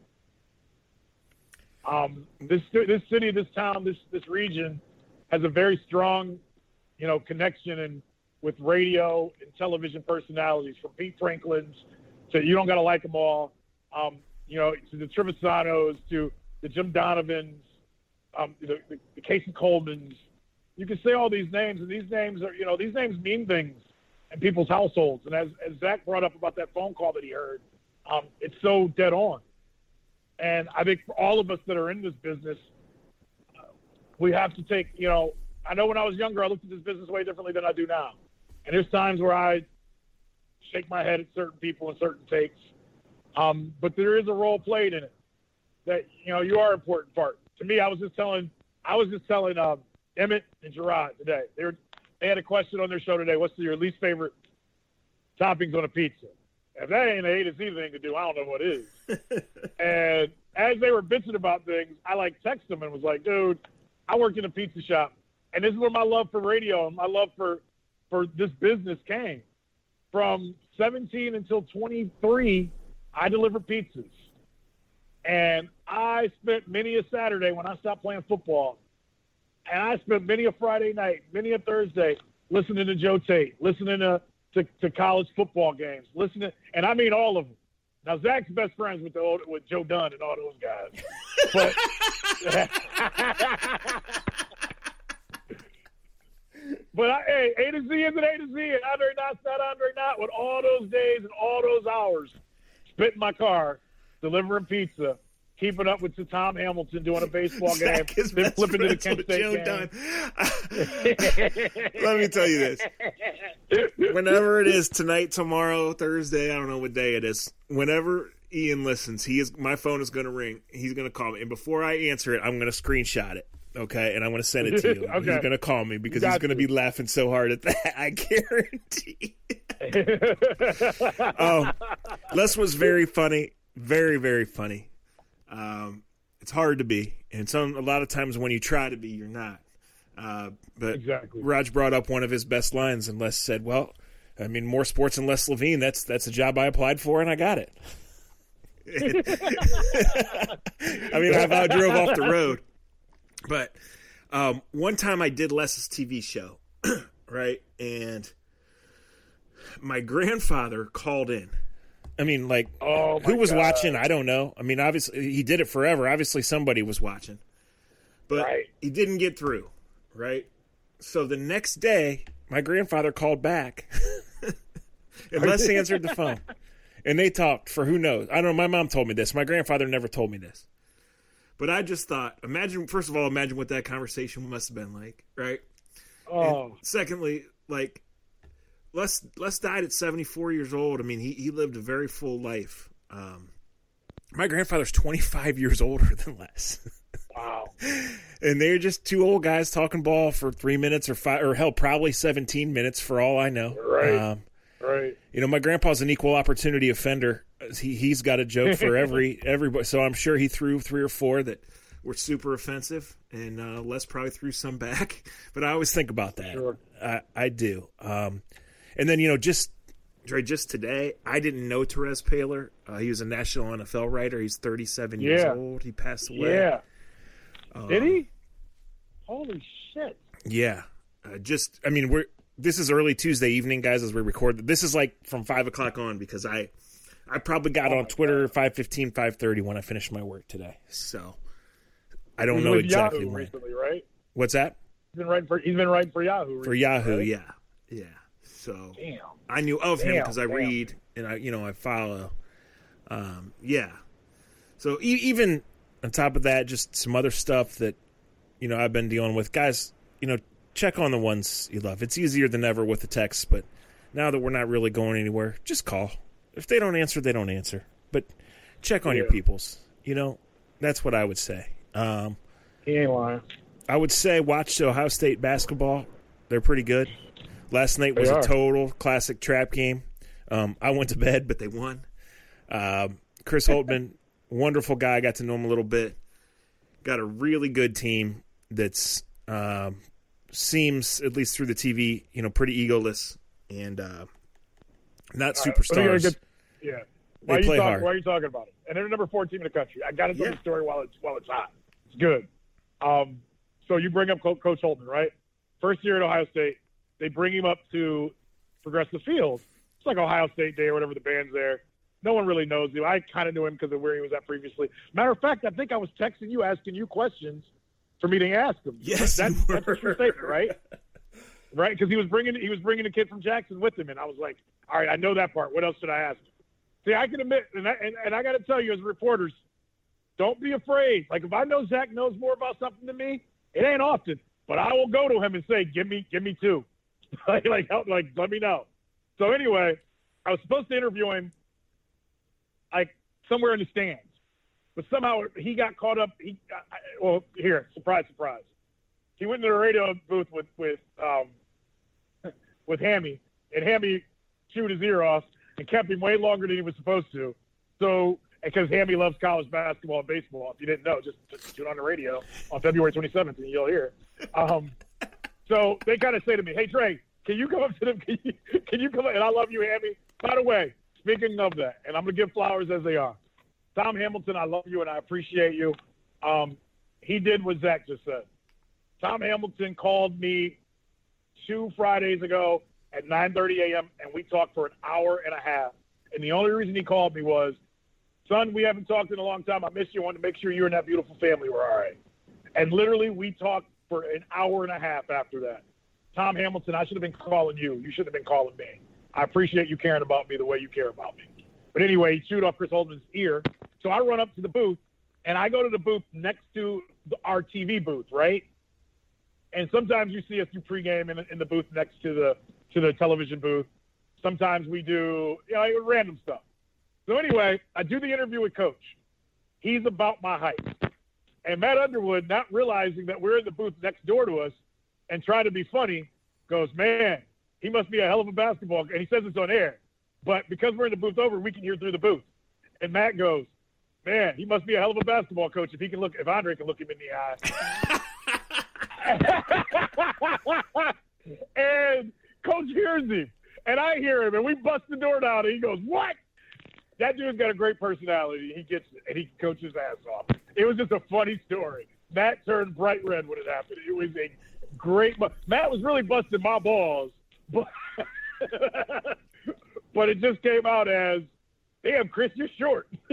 Um, this this city, this town, this this region has a very strong, you know, connection and with radio and television personalities from Pete Franklin's to you don't got to like them all, um, you know, to the Trivisonnos, to the Jim Donovans, um, the, the, the Casey Coleman's. You can say all these names, and these names are, you know, these names mean things in people's households. And as, as Zach brought up about that phone call that he heard, um, it's so dead on. And I think for all of us that are in this business, we have to take, you know, I know when I was younger, I looked at this business way differently than I do now. And there's times where I shake my head at certain people and certain takes. Um, but there is a role played in it that, you know, you are an important part. To me, I was just telling, I was just telling um, Emmett and Gerard today. They were, they had a question on their show today. What's your least favorite toppings on a pizza? If that ain't an A to Z thing to do, I don't know what is. [laughs] and as they were bitching about things, I like texted them and was like, dude, I worked in a pizza shop. And this is where my love for radio and my love for, for this business came. From 17 until 23, I delivered pizzas. And I spent many a Saturday when I stopped playing football, and I spent many a Friday night, many a Thursday listening to Joe Tait, listening to, to, to college football games, listening, and I mean all of them. Now Zach's best friends with the old, with Joe Dunn and all those guys, [laughs] but [laughs] but I, hey, A to Z is an A to Z, and Andre Knott's not Andre Knott. With all those days and all those hours spent in my car delivering pizza, keeping up with the Tom Hamilton doing a [laughs] baseball game, Zach is then flipping to the Kent State Joe game. Dunn. [laughs] Let me tell you this. Whenever it is tonight, tomorrow, Thursday, I don't know what day it is. Whenever Ian listens, he is my phone is going to ring. He's going to call me, and before I answer it, I'm going to screenshot it. Okay, and I'm going to send it to you. [laughs] Okay. He's going to call me because Got he's going to be laughing so hard at that. I guarantee. um, Les was very funny, very very funny. Um, it's hard to be, and some a lot of times when you try to be, you're not. Uh, but Exactly. Raj brought up one of his best lines, and Les said, "Well, I mean, more sports and less Levine. That's that's a job I applied for, and I got it." [laughs] I mean, I about drove off the road, but um, one time I did Les's TV show, [clears throat] right, and my grandfather called in. I mean, like, Oh, who was God. watching? I don't know. I mean, obviously, he did it forever. Obviously, somebody was watching, but Right. he didn't get through, right? So the next day, my grandfather called back, [laughs] and Les answered the phone, and they talked for who knows. I don't know. My mom told me this. My grandfather never told me this, but I just thought, imagine first of all, imagine what that conversation must have been like, right? Oh, Secondly, like Les Les died at 74 years old. I mean, he he lived a very full life. Um, my grandfather's 25 years older [laughs] than Les. wow. [laughs] and they're just two old guys talking ball for three minutes or five, or hell, probably 17 minutes for all I know. Right. Um, Right. you know, my grandpa's an equal opportunity offender. he he's got a joke for every [laughs] everybody. So I'm sure he threw three or four that were super offensive, and uh, Les probably threw some back. But I always think about that. Sure. I, I do. Um, and then you know just Dre, just today, I didn't know Terez Paylor. Uh, he was a national NFL writer. He's 37 years old. He passed away. Yeah. Um, Did he? Holy shit. Yeah. Uh, just, I mean, we're this is early Tuesday evening, guys, as we record. This is like from five o'clock on because I, I probably got Oh on Twitter 5:15, 5:30 when I finished my work today. So I don't He's know exactly Yahoo when. recently, right? What's that He's been writing for he's been writing for Yahoo. for Yahoo? right? Yeah, yeah. So Damn. I knew of him because I damn. read and I, you know, I follow. Um, yeah. So e- even on top of that, just some other stuff that you know I've been dealing with, guys. You know, check on the ones you love. It's easier than ever with the text, but now that we're not really going anywhere, just call. If they don't answer, they don't answer. But check on your peoples. You know, that's what I would say. Um, He ain't lying. I would say watch Ohio State basketball. They're pretty good. Last night was a total classic trap game. Um, I went to bed, but they won. Um, Chris Holtmann, [laughs] wonderful guy. Got to know him a little bit. Got a really good team that's um, seems, at least through the TV, you know, pretty egoless and uh, not All right, let get superstars. good- yeah. Why are, you play talk, hard. why are you talking about it? And they're the number four team in the country. I got to tell Yeah. the story while it's while it's hot. It's good. Um, so you bring up Coach Holtmann, right? First year at Ohio State, they bring him up to Progressive Field. It's like Ohio State Day or whatever the band's there. No one really knows him. I kind of knew him because of where he was at previously. Matter of fact, I think I was texting you, asking you questions for me to ask him. Yes, that's, you that's a true were. statement, right? Right, because he was bringing he was bringing a kid from Jackson with him, and I was like, all right, I know that part. What else should I ask? See, I can admit, and I, and, and I got to tell you, as reporters, don't be afraid. Like if I know Zach knows more about something than me, it ain't often, but I will go to him and say, give me, give me two, [laughs] like, like, help, like, let me know. So anyway, I was supposed to interview him, like somewhere in the stands, but somehow he got caught up. He, I, well, here, surprise, surprise. He went into the radio booth with with um, [laughs] with Hammy, and Hammy chewed his ear off and kept him way longer than he was supposed to. So, because Hammy loves college basketball and baseball, if you didn't know, just, just tune on the radio on February 27th and you'll hear. Um, so they kind of say to me, "Hey Trey, can you come up to them? [laughs] Can you, can you come?" up? And I love you, Hammy. By the way, speaking of that, and I'm gonna give flowers as they are. Tom Hamilton, I love you and I appreciate you. Um, he did what Zach just said. Tom Hamilton called me two Fridays ago at 9:30 a.m. and we talked for an hour and a half. And the only reason he called me was, "Son, we haven't talked in a long time. I miss you. I wanted to make sure you and that beautiful family were all right." And literally, we talked for an hour and a half after that. Tom Hamilton, I should have been calling you. You should have been calling me. I appreciate you caring about me the way you care about me. But anyway, he chewed off Chris Holtmann's ear. So I run up to the booth, and I go to the booth next to the, our TV booth, right? And sometimes you see us do pregame in, in the booth next to the to the television booth. Sometimes we do you know random stuff. So anyway, I do the interview with Coach. He's about my height, and Matt Underwood, not realizing that we're in the booth next door to us, and trying to be funny, goes, "Man, he must be a hell of a basketball." And he says it's on air, but because we're in the booth over, we can hear through the booth. And Matt goes, "Man, he must be a hell of a basketball coach if he can look if Andre can look him in the eye." [laughs] and coach hears him, and I hear him, and we bust the door down, and he goes, "What?" That dude's got a great personality. He gets it, and he coaches ass off. It was just a funny story. Matt turned bright red when it happened. It was a great. Matt was really busting my balls, but [laughs] but it just came out as, "Damn, Chris, you're short." [laughs]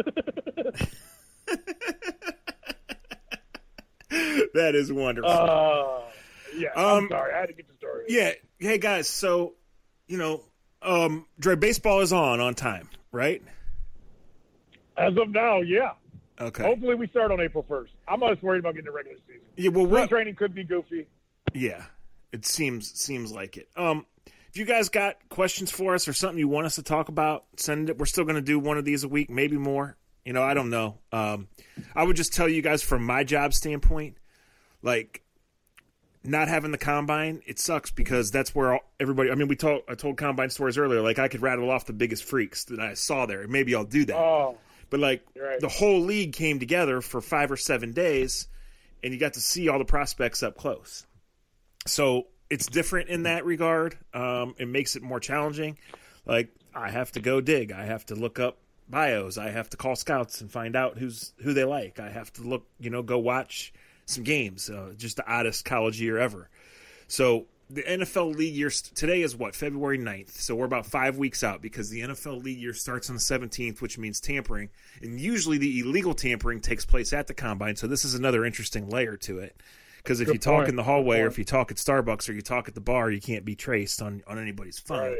that is wonderful. Uh, yeah, I'm Um, sorry. I had to get the story. Yeah. Hey guys, so you know, um Dre, baseball is on on time, right? As of now, yeah. Okay. Hopefully, we start on April 1st. I'm just worried about getting the regular season. Yeah, well what training could be goofy. Yeah. It seems seems like it. Um if you guys got questions for us or something you want us to talk about, send it. We're still going to do one of these a week, maybe more. You know, I don't know. Um I would just tell you guys from my job standpoint, like not having the combine, it sucks because that's where all, everybody. I mean, we told I told combine stories earlier. Like I could rattle off the biggest freaks that I saw there. Maybe I'll do that. Oh, but like right. the whole league came together for five or seven days, and you got to see all the prospects up close. So it's different in that regard. Um, it makes it more challenging. Like I have to go dig. I have to look up bios. I have to call scouts and find out who's who they like. I have to look, you know, go watch some games. Uh, just the oddest college year ever. So the NFL league year today is what February 9th. So we're about five weeks out because the NFL league year starts on the 17th, which means tampering, and usually the illegal tampering takes place at the combine. So this is another interesting layer to it. Because if Good you talk point. in the hallway, or if you talk at Starbucks, or you talk at the bar, you can't be traced on on anybody's phone. right.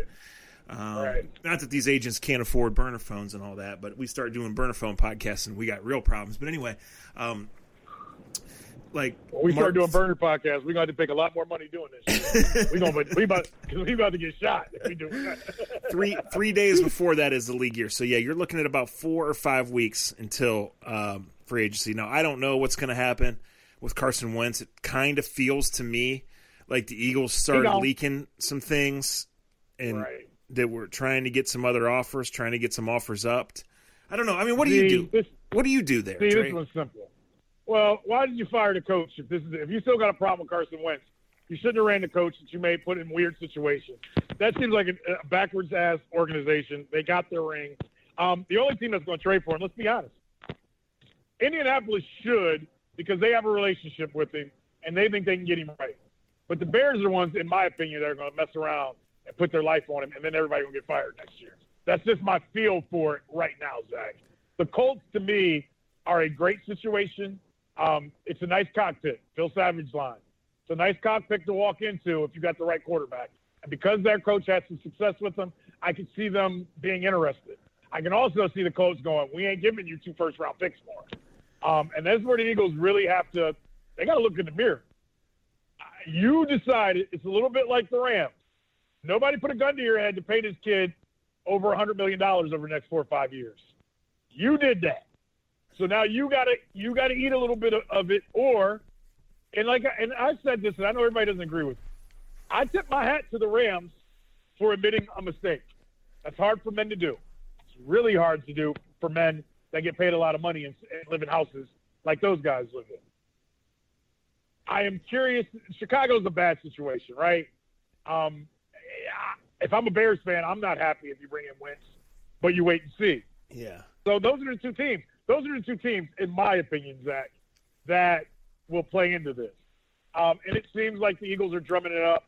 Um, Right. Not that these agents can't afford burner phones and all that, but we start doing burner phone podcasts and we got real problems. But anyway, um, like When we start doing burner podcasts, we're going to make a lot more money doing this. [laughs] we gonna we about because we about to get shot if we do [laughs] three three days before that is the league year. So yeah, you're looking at about four or five weeks until um, free agency. Now I don't know what's going to happen with Carson Wentz. It kind of feels to me like the Eagles started leaking some things, and Right. that we're trying to get some other offers, trying to get some offers upped. I don't know. I mean, what do you do? This, What do you do there, see, Trey? this one's simple. Well, why did you fire the coach if this is if you still got a problem with Carson Wentz? You shouldn't have ran the coach that you may put in weird situations. That seems like a, a backwards ass organization. They got their ring. Um, the only team that's going to trade for him, let's be honest, Indianapolis should because they have a relationship with him and they think they can get him right. But the Bears are the ones, in my opinion, that are going to mess around and put their life on him, and then everybody will get fired next year. That's just my feel for it right now, Zach. The Colts, to me, are a great situation. Um, it's a nice cockpit, Phil Savage line. It's a nice cockpit to walk into if you got the right quarterback. And because their coach had some success with them, I can see them being interested. I can also see the Colts going, "We ain't giving you two first round picks more." Um, and that's where the Eagles really have to. They got to look in the mirror. You decided it's a little bit like the Rams. Nobody put a gun to your head to pay this kid over a hundred million dollars over the next four or five years. You did that. So now you gotta you gotta eat a little bit of, of it, or and like I- and I said this, and I know everybody doesn't agree with. Me. I tip my hat to the Rams for admitting a mistake. That's hard for men to do. It's really hard to do for men that get paid a lot of money and, and live in houses like those guys live in. I am curious. Chicago's a bad situation, right? Um, if I'm a Bears fan, I'm not happy if you bring in Wentz, but you wait and see. Yeah. So those are the two teams. Those are the two teams, in my opinion, Zach, that will play into this. Um, and it seems like the Eagles are drumming it up,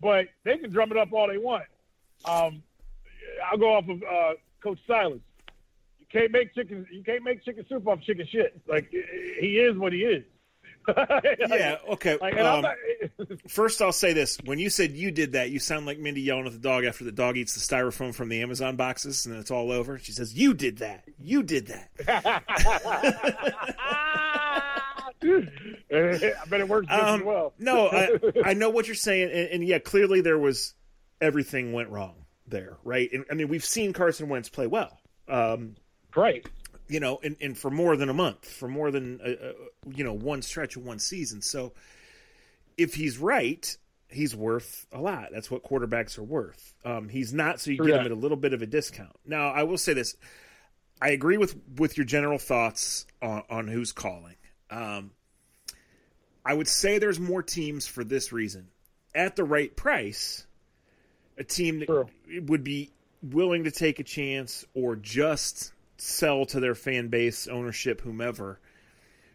but they can drum it up all they want. Um, I'll go off of uh, Coach Silas. You can't make chicken. You can't make chicken soup off chicken shit. Like he is what he is. Yeah. [laughs] Okay. Like, Um, not, [laughs] First, I'll say this: when you said you did that, you sound like Mindy yelling at the dog after the dog eats the styrofoam from the Amazon boxes, and then it's all over. She says, "You did that. You did that." [laughs] I bet it works just as Um, well. no, I, I know what you're saying, and, and yeah, clearly there was everything went wrong there, right? And, I mean, we've seen Carson Wentz play well, um, Right. You know, and, and for more than a month, for more than uh, uh, you know one stretch of one season. So, if he's right, he's worth a lot. That's what quarterbacks are worth. Um, he's not, so you True get him at a little bit of a discount. Now, I will say this: I agree with with your general thoughts on, on who's calling. Um, I would say there's more teams for this reason. At the right price, a team that True. would be willing to take a chance or just sell to their fan base, ownership, whomever,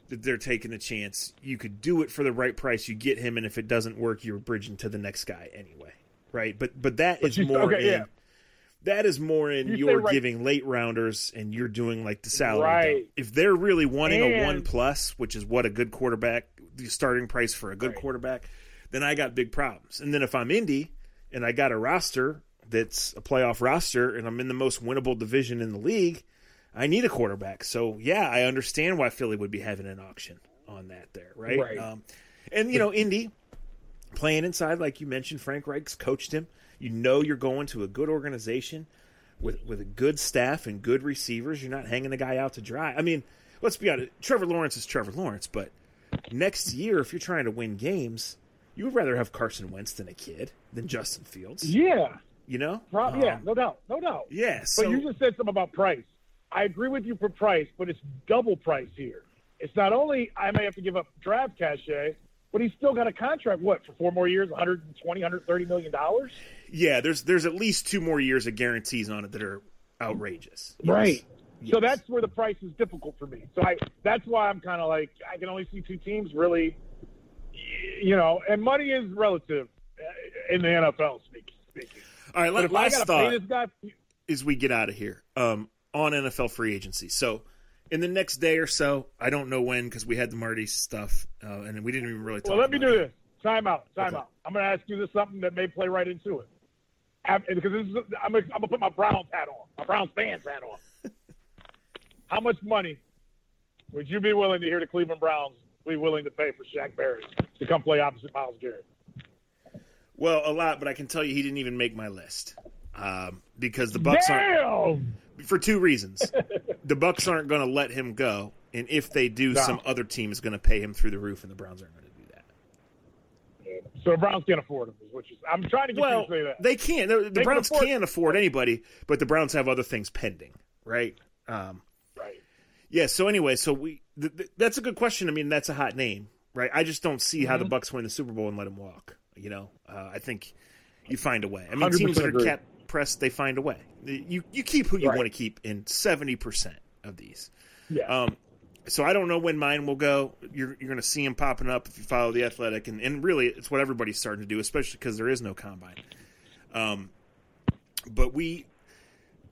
that they're taking a chance. You could do it for the right price. You get him, and if it doesn't work, you're bridging to the next guy anyway, right? But but that is [laughs] you- more okay, in. yeah. That is more in you you're right- giving late rounders and you're doing like the salary. Right. If they're really wanting a one plus, which is what a good quarterback, the starting price for a good Right. quarterback, then I got big problems. And then if I'm Indy and I got a roster that's a playoff roster and I'm in the most winnable division in the league, I need a quarterback. So yeah, I understand why Philly would be having an auction on that there, right? Right. Um, and you know, Indy playing inside, like you mentioned, Frank Reich's coached him. You know you're going to a good organization with with a good staff and good receivers. You're not hanging the guy out to dry. I mean, let's be honest. Trevor Lawrence is Trevor Lawrence, but next year, if you're trying to win games, You would rather have Carson Wentz than a kid than Justin Fields. Yeah, You know? Um, yeah, no doubt, no doubt. Yeah. But you just said something about price. I agree with you for price, but it's double price here. It's not only I may have to give up draft cachet, but he's still got a contract. What for four more years, 120, 130 million dollars? yeah, there's there's at least two more years of guarantees on it that are outrageous. Yes. Right. So that's where the price is difficult for me. So I that's why I'm kind of like I can only see two teams really, you know, and money is relative uh, in the NFL speaking. speaking. All right. Let, last thought. pay this guy, as we get out of here um, on NFL free agency. So, in the next day or so, I don't know when because we had the Marty stuff uh, and we didn't even really talk. well, let me do it. this. Time out. Time Okay. out. I'm going to ask you this something that may play right into it. Because this is, I'm going to put my Browns hat on, my Browns fans hat on. [laughs] How much money would you be willing to hear the Cleveland Browns be willing to pay for Shaq Barrett to come play opposite Myles Garrett? Well, a lot, but I can tell you he didn't even make my list um, because the Bucs aren't Damn! For two reasons. [laughs] the Bucs aren't going to let him go, and if they do, No. some other team is going to pay him through the roof, and the Browns aren't going to do that. So the Browns can't afford him, which is I'm trying to get Well, to say that. they can't. The, the They can Browns afford- can't afford anybody, but the Browns have other things pending, right? Um, right. Yeah. So anyway, so we th- th- that's a good question. I mean, that's a hot name, right? I just don't see Mm-hmm. how the Bucs win the Super Bowl and let him walk. You know, uh, I think you find a way. I mean, teams that are agree. Cap pressed, they find a way. You you keep who you Right. want to keep in seventy percent of these. Yeah. Um, so I don't know when mine will go. You're you're going to see them popping up if you follow the athletic, and, and really it's what everybody's starting to do, especially because there is no combine. Um, but we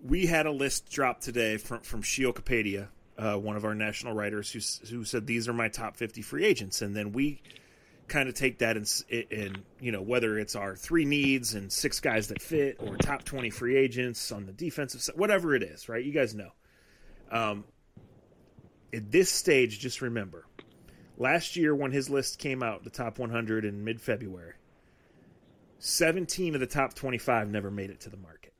we had a list drop today from from Sheil Kapadia, uh, one of our national writers, who who said these are my top fifty free agents, and then we kind of take that and, you know whether it's our three needs and six guys that fit or top 20 free agents on the defensive side whatever it is right? You guys know. Um, at this stage just remember last year when his list came out the top 100 in mid-february 17 of the top 25 never made it to the market.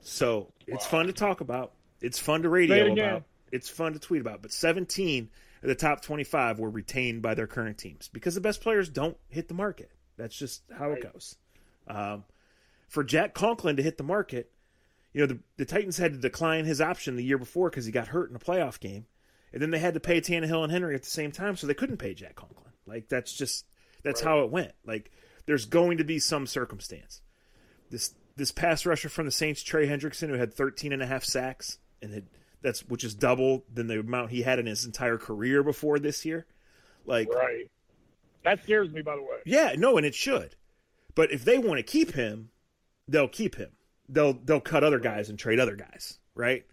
So it's fun to talk about. It's fun to radio about. It's fun to tweet about. But 17 of the top 25 were retained by their current teams because the best players don't hit the market that's just how it goes um, for jack conklin to hit the market you know the, the titans had to decline his option the year before because he got hurt in a playoff game and then they had to pay Tannehill and Henry at the same time, so they couldn't pay Jack Conklin. Like that's just that's how it went. Like there's going to be some circumstance. This this pass rusher from the Saints, Trey Hendrickson, who had 13 and a half sacks, and had, that's which is double than the amount he had in his entire career before this year. Like Right. That scares me, by the way. yeah, no, and it should. But if they want to keep him, they'll keep him. They'll they'll cut other guys and trade other guys, right?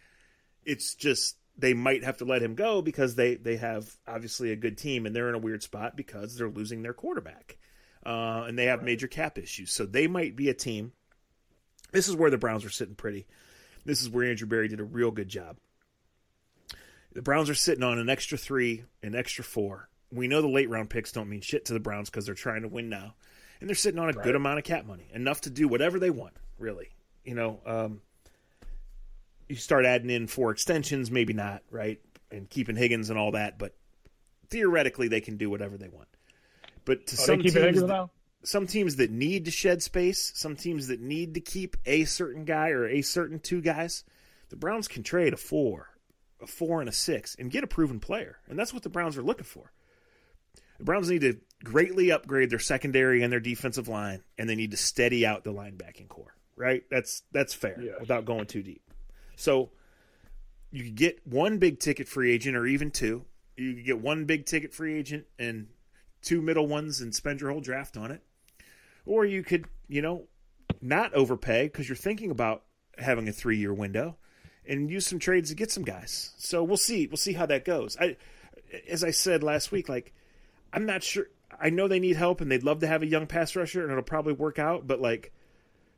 It's just they might have to let him go because they they have obviously a good team and they're in a weird spot because they're losing their quarterback. Uh, and they have major cap issues. So they might be a team. This is where the Browns are sitting pretty. This is where Andrew Berry did a real good job. The Browns are sitting on an extra three, an extra four. We know the late round picks don't mean shit to the Browns because they're trying to win now, and they're sitting on a good amount of cap money, enough to do whatever they want. Really, you know, um, you start adding in four extensions, maybe not, right, and keeping Higgins and all that, but theoretically they can do whatever they want. But to Are some teams, that- some teams that need to shed space, some teams that need to keep a certain guy or a certain two guys, the Browns can trade a four, a four and a six, and get a proven player, and that's what the Browns are looking for. The Browns need to greatly upgrade their secondary and their defensive line, and they need to steady out the linebacking core. Right? That's that's fair Yes. without going too deep. So you could get one big ticket free agent, or even two. You could get one big ticket free agent and two middle ones, and spend your whole draft on it. Or you could, you know, not overpay because you're thinking about having a three year window and use some trades to get some guys. So we'll see. We'll see how that goes. I, as I said last week, like I'm not sure. I know they need help and they'd love to have a young pass rusher and it'll probably work out. But like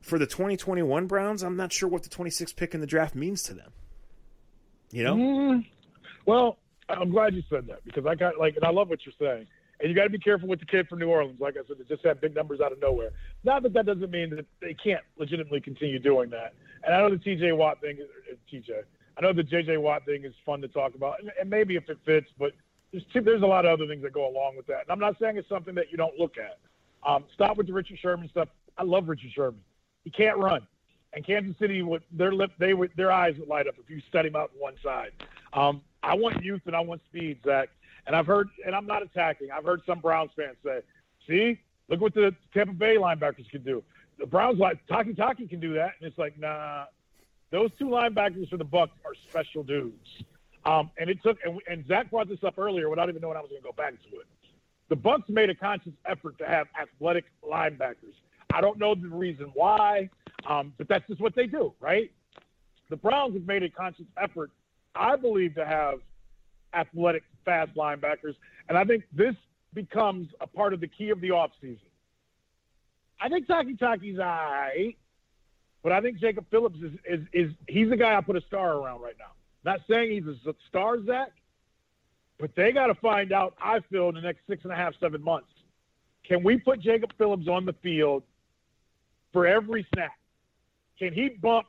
for the 2021 Browns, I'm not sure what the 26th pick in the draft means to them. You know, Mm, well, I'm glad you said that because I got like, and I love what you're saying. And you got to be careful with the kid from New Orleans. Like I said, they just had big numbers out of nowhere. Not that that doesn't mean that they can't legitimately continue doing that. And I know the T.J. Watt thing, T.J. I know the J.J. Watt thing is fun to talk about, and, and maybe if it fits, but there's two, there's a lot of other things that go along with that. And I'm not saying it's something that you don't look at. Um, stop with the Richard Sherman stuff. I love Richard Sherman. He can't run, and Kansas City would their lip they would their eyes would light up if you set him out on one side. Um, I want youth and I want speed, Zach. And I've heard, and I'm not attacking. I've heard some Browns fans say, "See, look what the Tampa Bay linebackers can do." The Browns like Takitaki can do that, and it's like, nah. Those two linebackers for the Bucs are special dudes. Um, and it took, and, and Zach brought this up earlier without even knowing I was going to go back to it. The Bucs made a conscious effort to have athletic linebackers. I don't know the reason why, um, but that's just what they do, right? The Browns have made a conscious effort, I believe, to have athletic, fast linebackers, and I think this becomes a part of the key of the offseason. I think Takitaki's all right, but I think Jacob Phillips is, is, is he's the guy I put a star around right now. Not saying he's a star, Zach, but they got to find out, I feel, in the next six and a half, seven months. Can we put Jacob Phillips on the field for every snap? Can he bump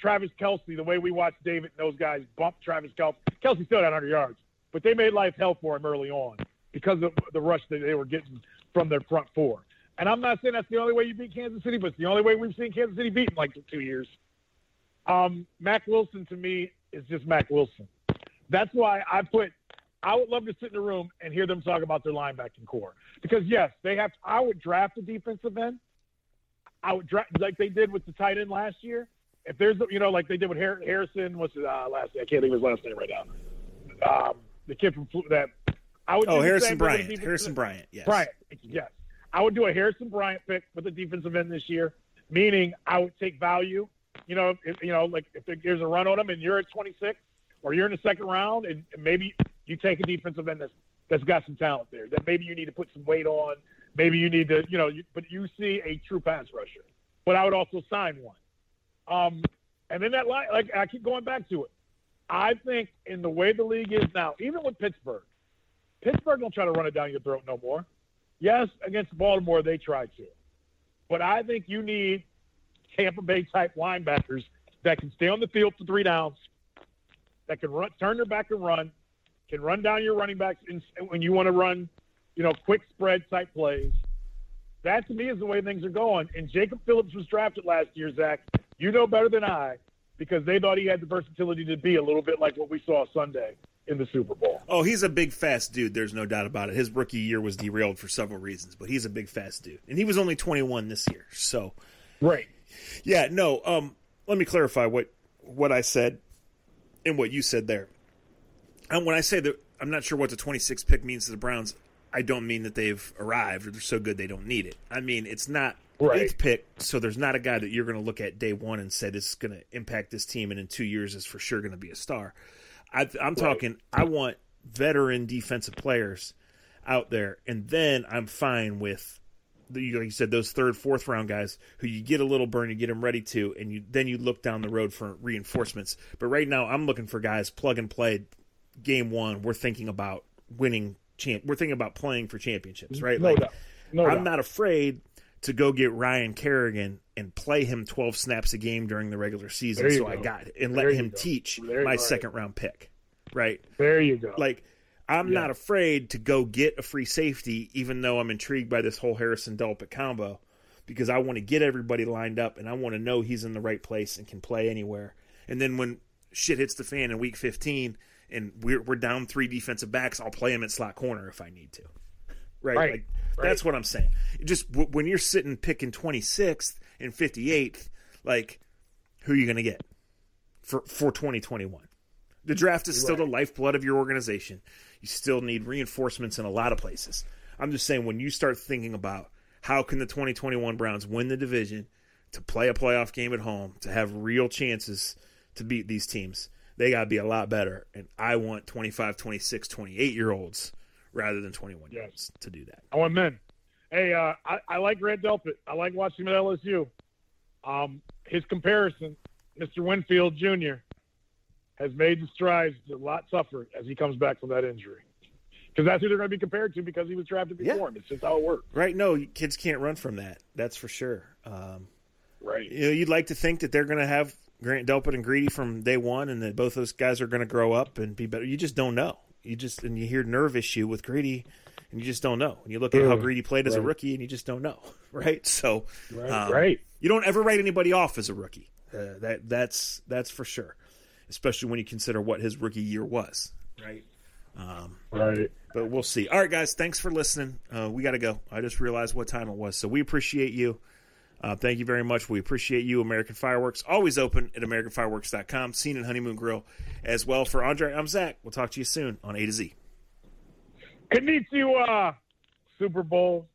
Travis Kelce the way we watched David and those guys bump Travis Kelsey? Kelce still had 100 yards, but they made life hell for him early on because of the rush that they were getting from their front four. And I'm not saying that's the only way you beat Kansas City, but it's the only way we've seen Kansas City beat in like two years. Um, Mack Wilson to me is just Mack Wilson. That's why I put. I would love to sit in a room and hear them talk about their linebacking core because yes, they have. I would draft a defensive end. I would draft like they did with the tight end last year. If there's, you know, like they did with Harrison. What's his uh, last name? I can't think of his last name right now. Um, the kid from that. I would. Oh, Harrison Bryant. Harrison Bryant. Yes. Bryant. Yes. I would do a Harrison Bryant pick for the defensive end this year, meaning I would take value. You know, if, you know, like if there's a run on him and you're at 26, or you're in the second round, and maybe you take a defensive end that's that's got some talent there. That maybe you need to put some weight on. Maybe you need to, you know, you, but you see a true pass rusher. But I would also sign one. Um, and then that line, like I keep going back to it. I think in the way the league is now, even with Pittsburgh, Pittsburgh don't try to run it down your throat no more. Yes, against Baltimore, they tried to. But I think you need Tampa Bay type linebackers that can stay on the field for three downs, that can run, turn their back and run, can run down your running backs in, when you want to run, you know, quick spread type plays. That to me is the way things are going. And Jacob Phillips was drafted last year, Zach. You know better than I because they thought he had the versatility to be a little bit like what we saw Sunday in the Super Bowl. Oh, he's a big fast dude. There's no doubt about it. His rookie year was derailed for several reasons, but he's a big fast dude, and he was only 21 this year. So, right, yeah, no. Um, let me clarify what what I said and what you said there. And when I say that I'm not sure what the 26 pick means to the Browns, I don't mean that they've arrived or they're so good they don't need it. I mean it's not right. eighth pick, so there's not a guy that you're going to look at day one and say this is going to impact this team, and in two years is for sure going to be a star. I, am talking. I want veteran defensive players out there, and then I'm fine with the, like you said those third, fourth round guys who you get a little burn, you get them ready to, and you then you look down the road for reinforcements. But right now, I'm looking for guys plug and play. Game one, we're thinking about winning. Champ, we're thinking about playing for championships, right? No like, doubt. No I'm doubt. not afraid to go get Ryan Kerrigan and play him 12 snaps a game during the regular season. So go. I got it and let him teach my second round pick. Right. There you go. Like I'm yeah. not afraid to go get a free safety, even though I'm intrigued by this whole Harrison Delpit combo, because I want to get everybody lined up and I want to know he's in the right place and can play anywhere. And then when shit hits the fan in week 15 and we're, we're down three defensive backs, I'll play him at slot corner if I need to. Right. right. Like, right. That's what I'm saying. Just w- when you're sitting picking 26th and 58th, like, who are you going to get for, for 2021? The draft is still right. the lifeblood of your organization. You still need reinforcements in a lot of places. I'm just saying when you start thinking about how can the 2021 Browns win the division, to play a playoff game at home, to have real chances to beat these teams, they got to be a lot better. And I want 25, 26, 28 year olds rather than 21 year olds to do that. I want men. Hey, uh, I, I, like Grant Delpit. I like watching him at LSU. Um, his comparison, Mr. Winfield Jr., has made the strides a lot tougher as he comes back from that injury. Because that's who they're going to be compared to because he was drafted before yeah. him. It's just how it works. Right. No, kids can't run from that. That's for sure. Um, right. You know, you'd like to think that they're going to have Grant Delpit and Greedy from day one and that both those guys are going to grow up and be better. You just don't know. You just, and you hear nerve issue with Greedy and you just don't know. And you look at how Greedy played as a rookie, and you just don't know, [laughs] right? So, Right. um, right. you don't ever write anybody off as a rookie. Uh, that that's that's for sure, especially when you consider what his rookie year was, right? Um, Right. but we'll see. All right, guys, thanks for listening. Uh, we got to go. I just realized what time it was, so we appreciate you. Uh, thank you very much. We appreciate you, American Fireworks. Always open at AmericanFireworks.com. Scene and Honeymoon Grill as well. For Andre, I'm Zach. We'll talk to you soon on A to Z. Konnichiwa, Super Bowl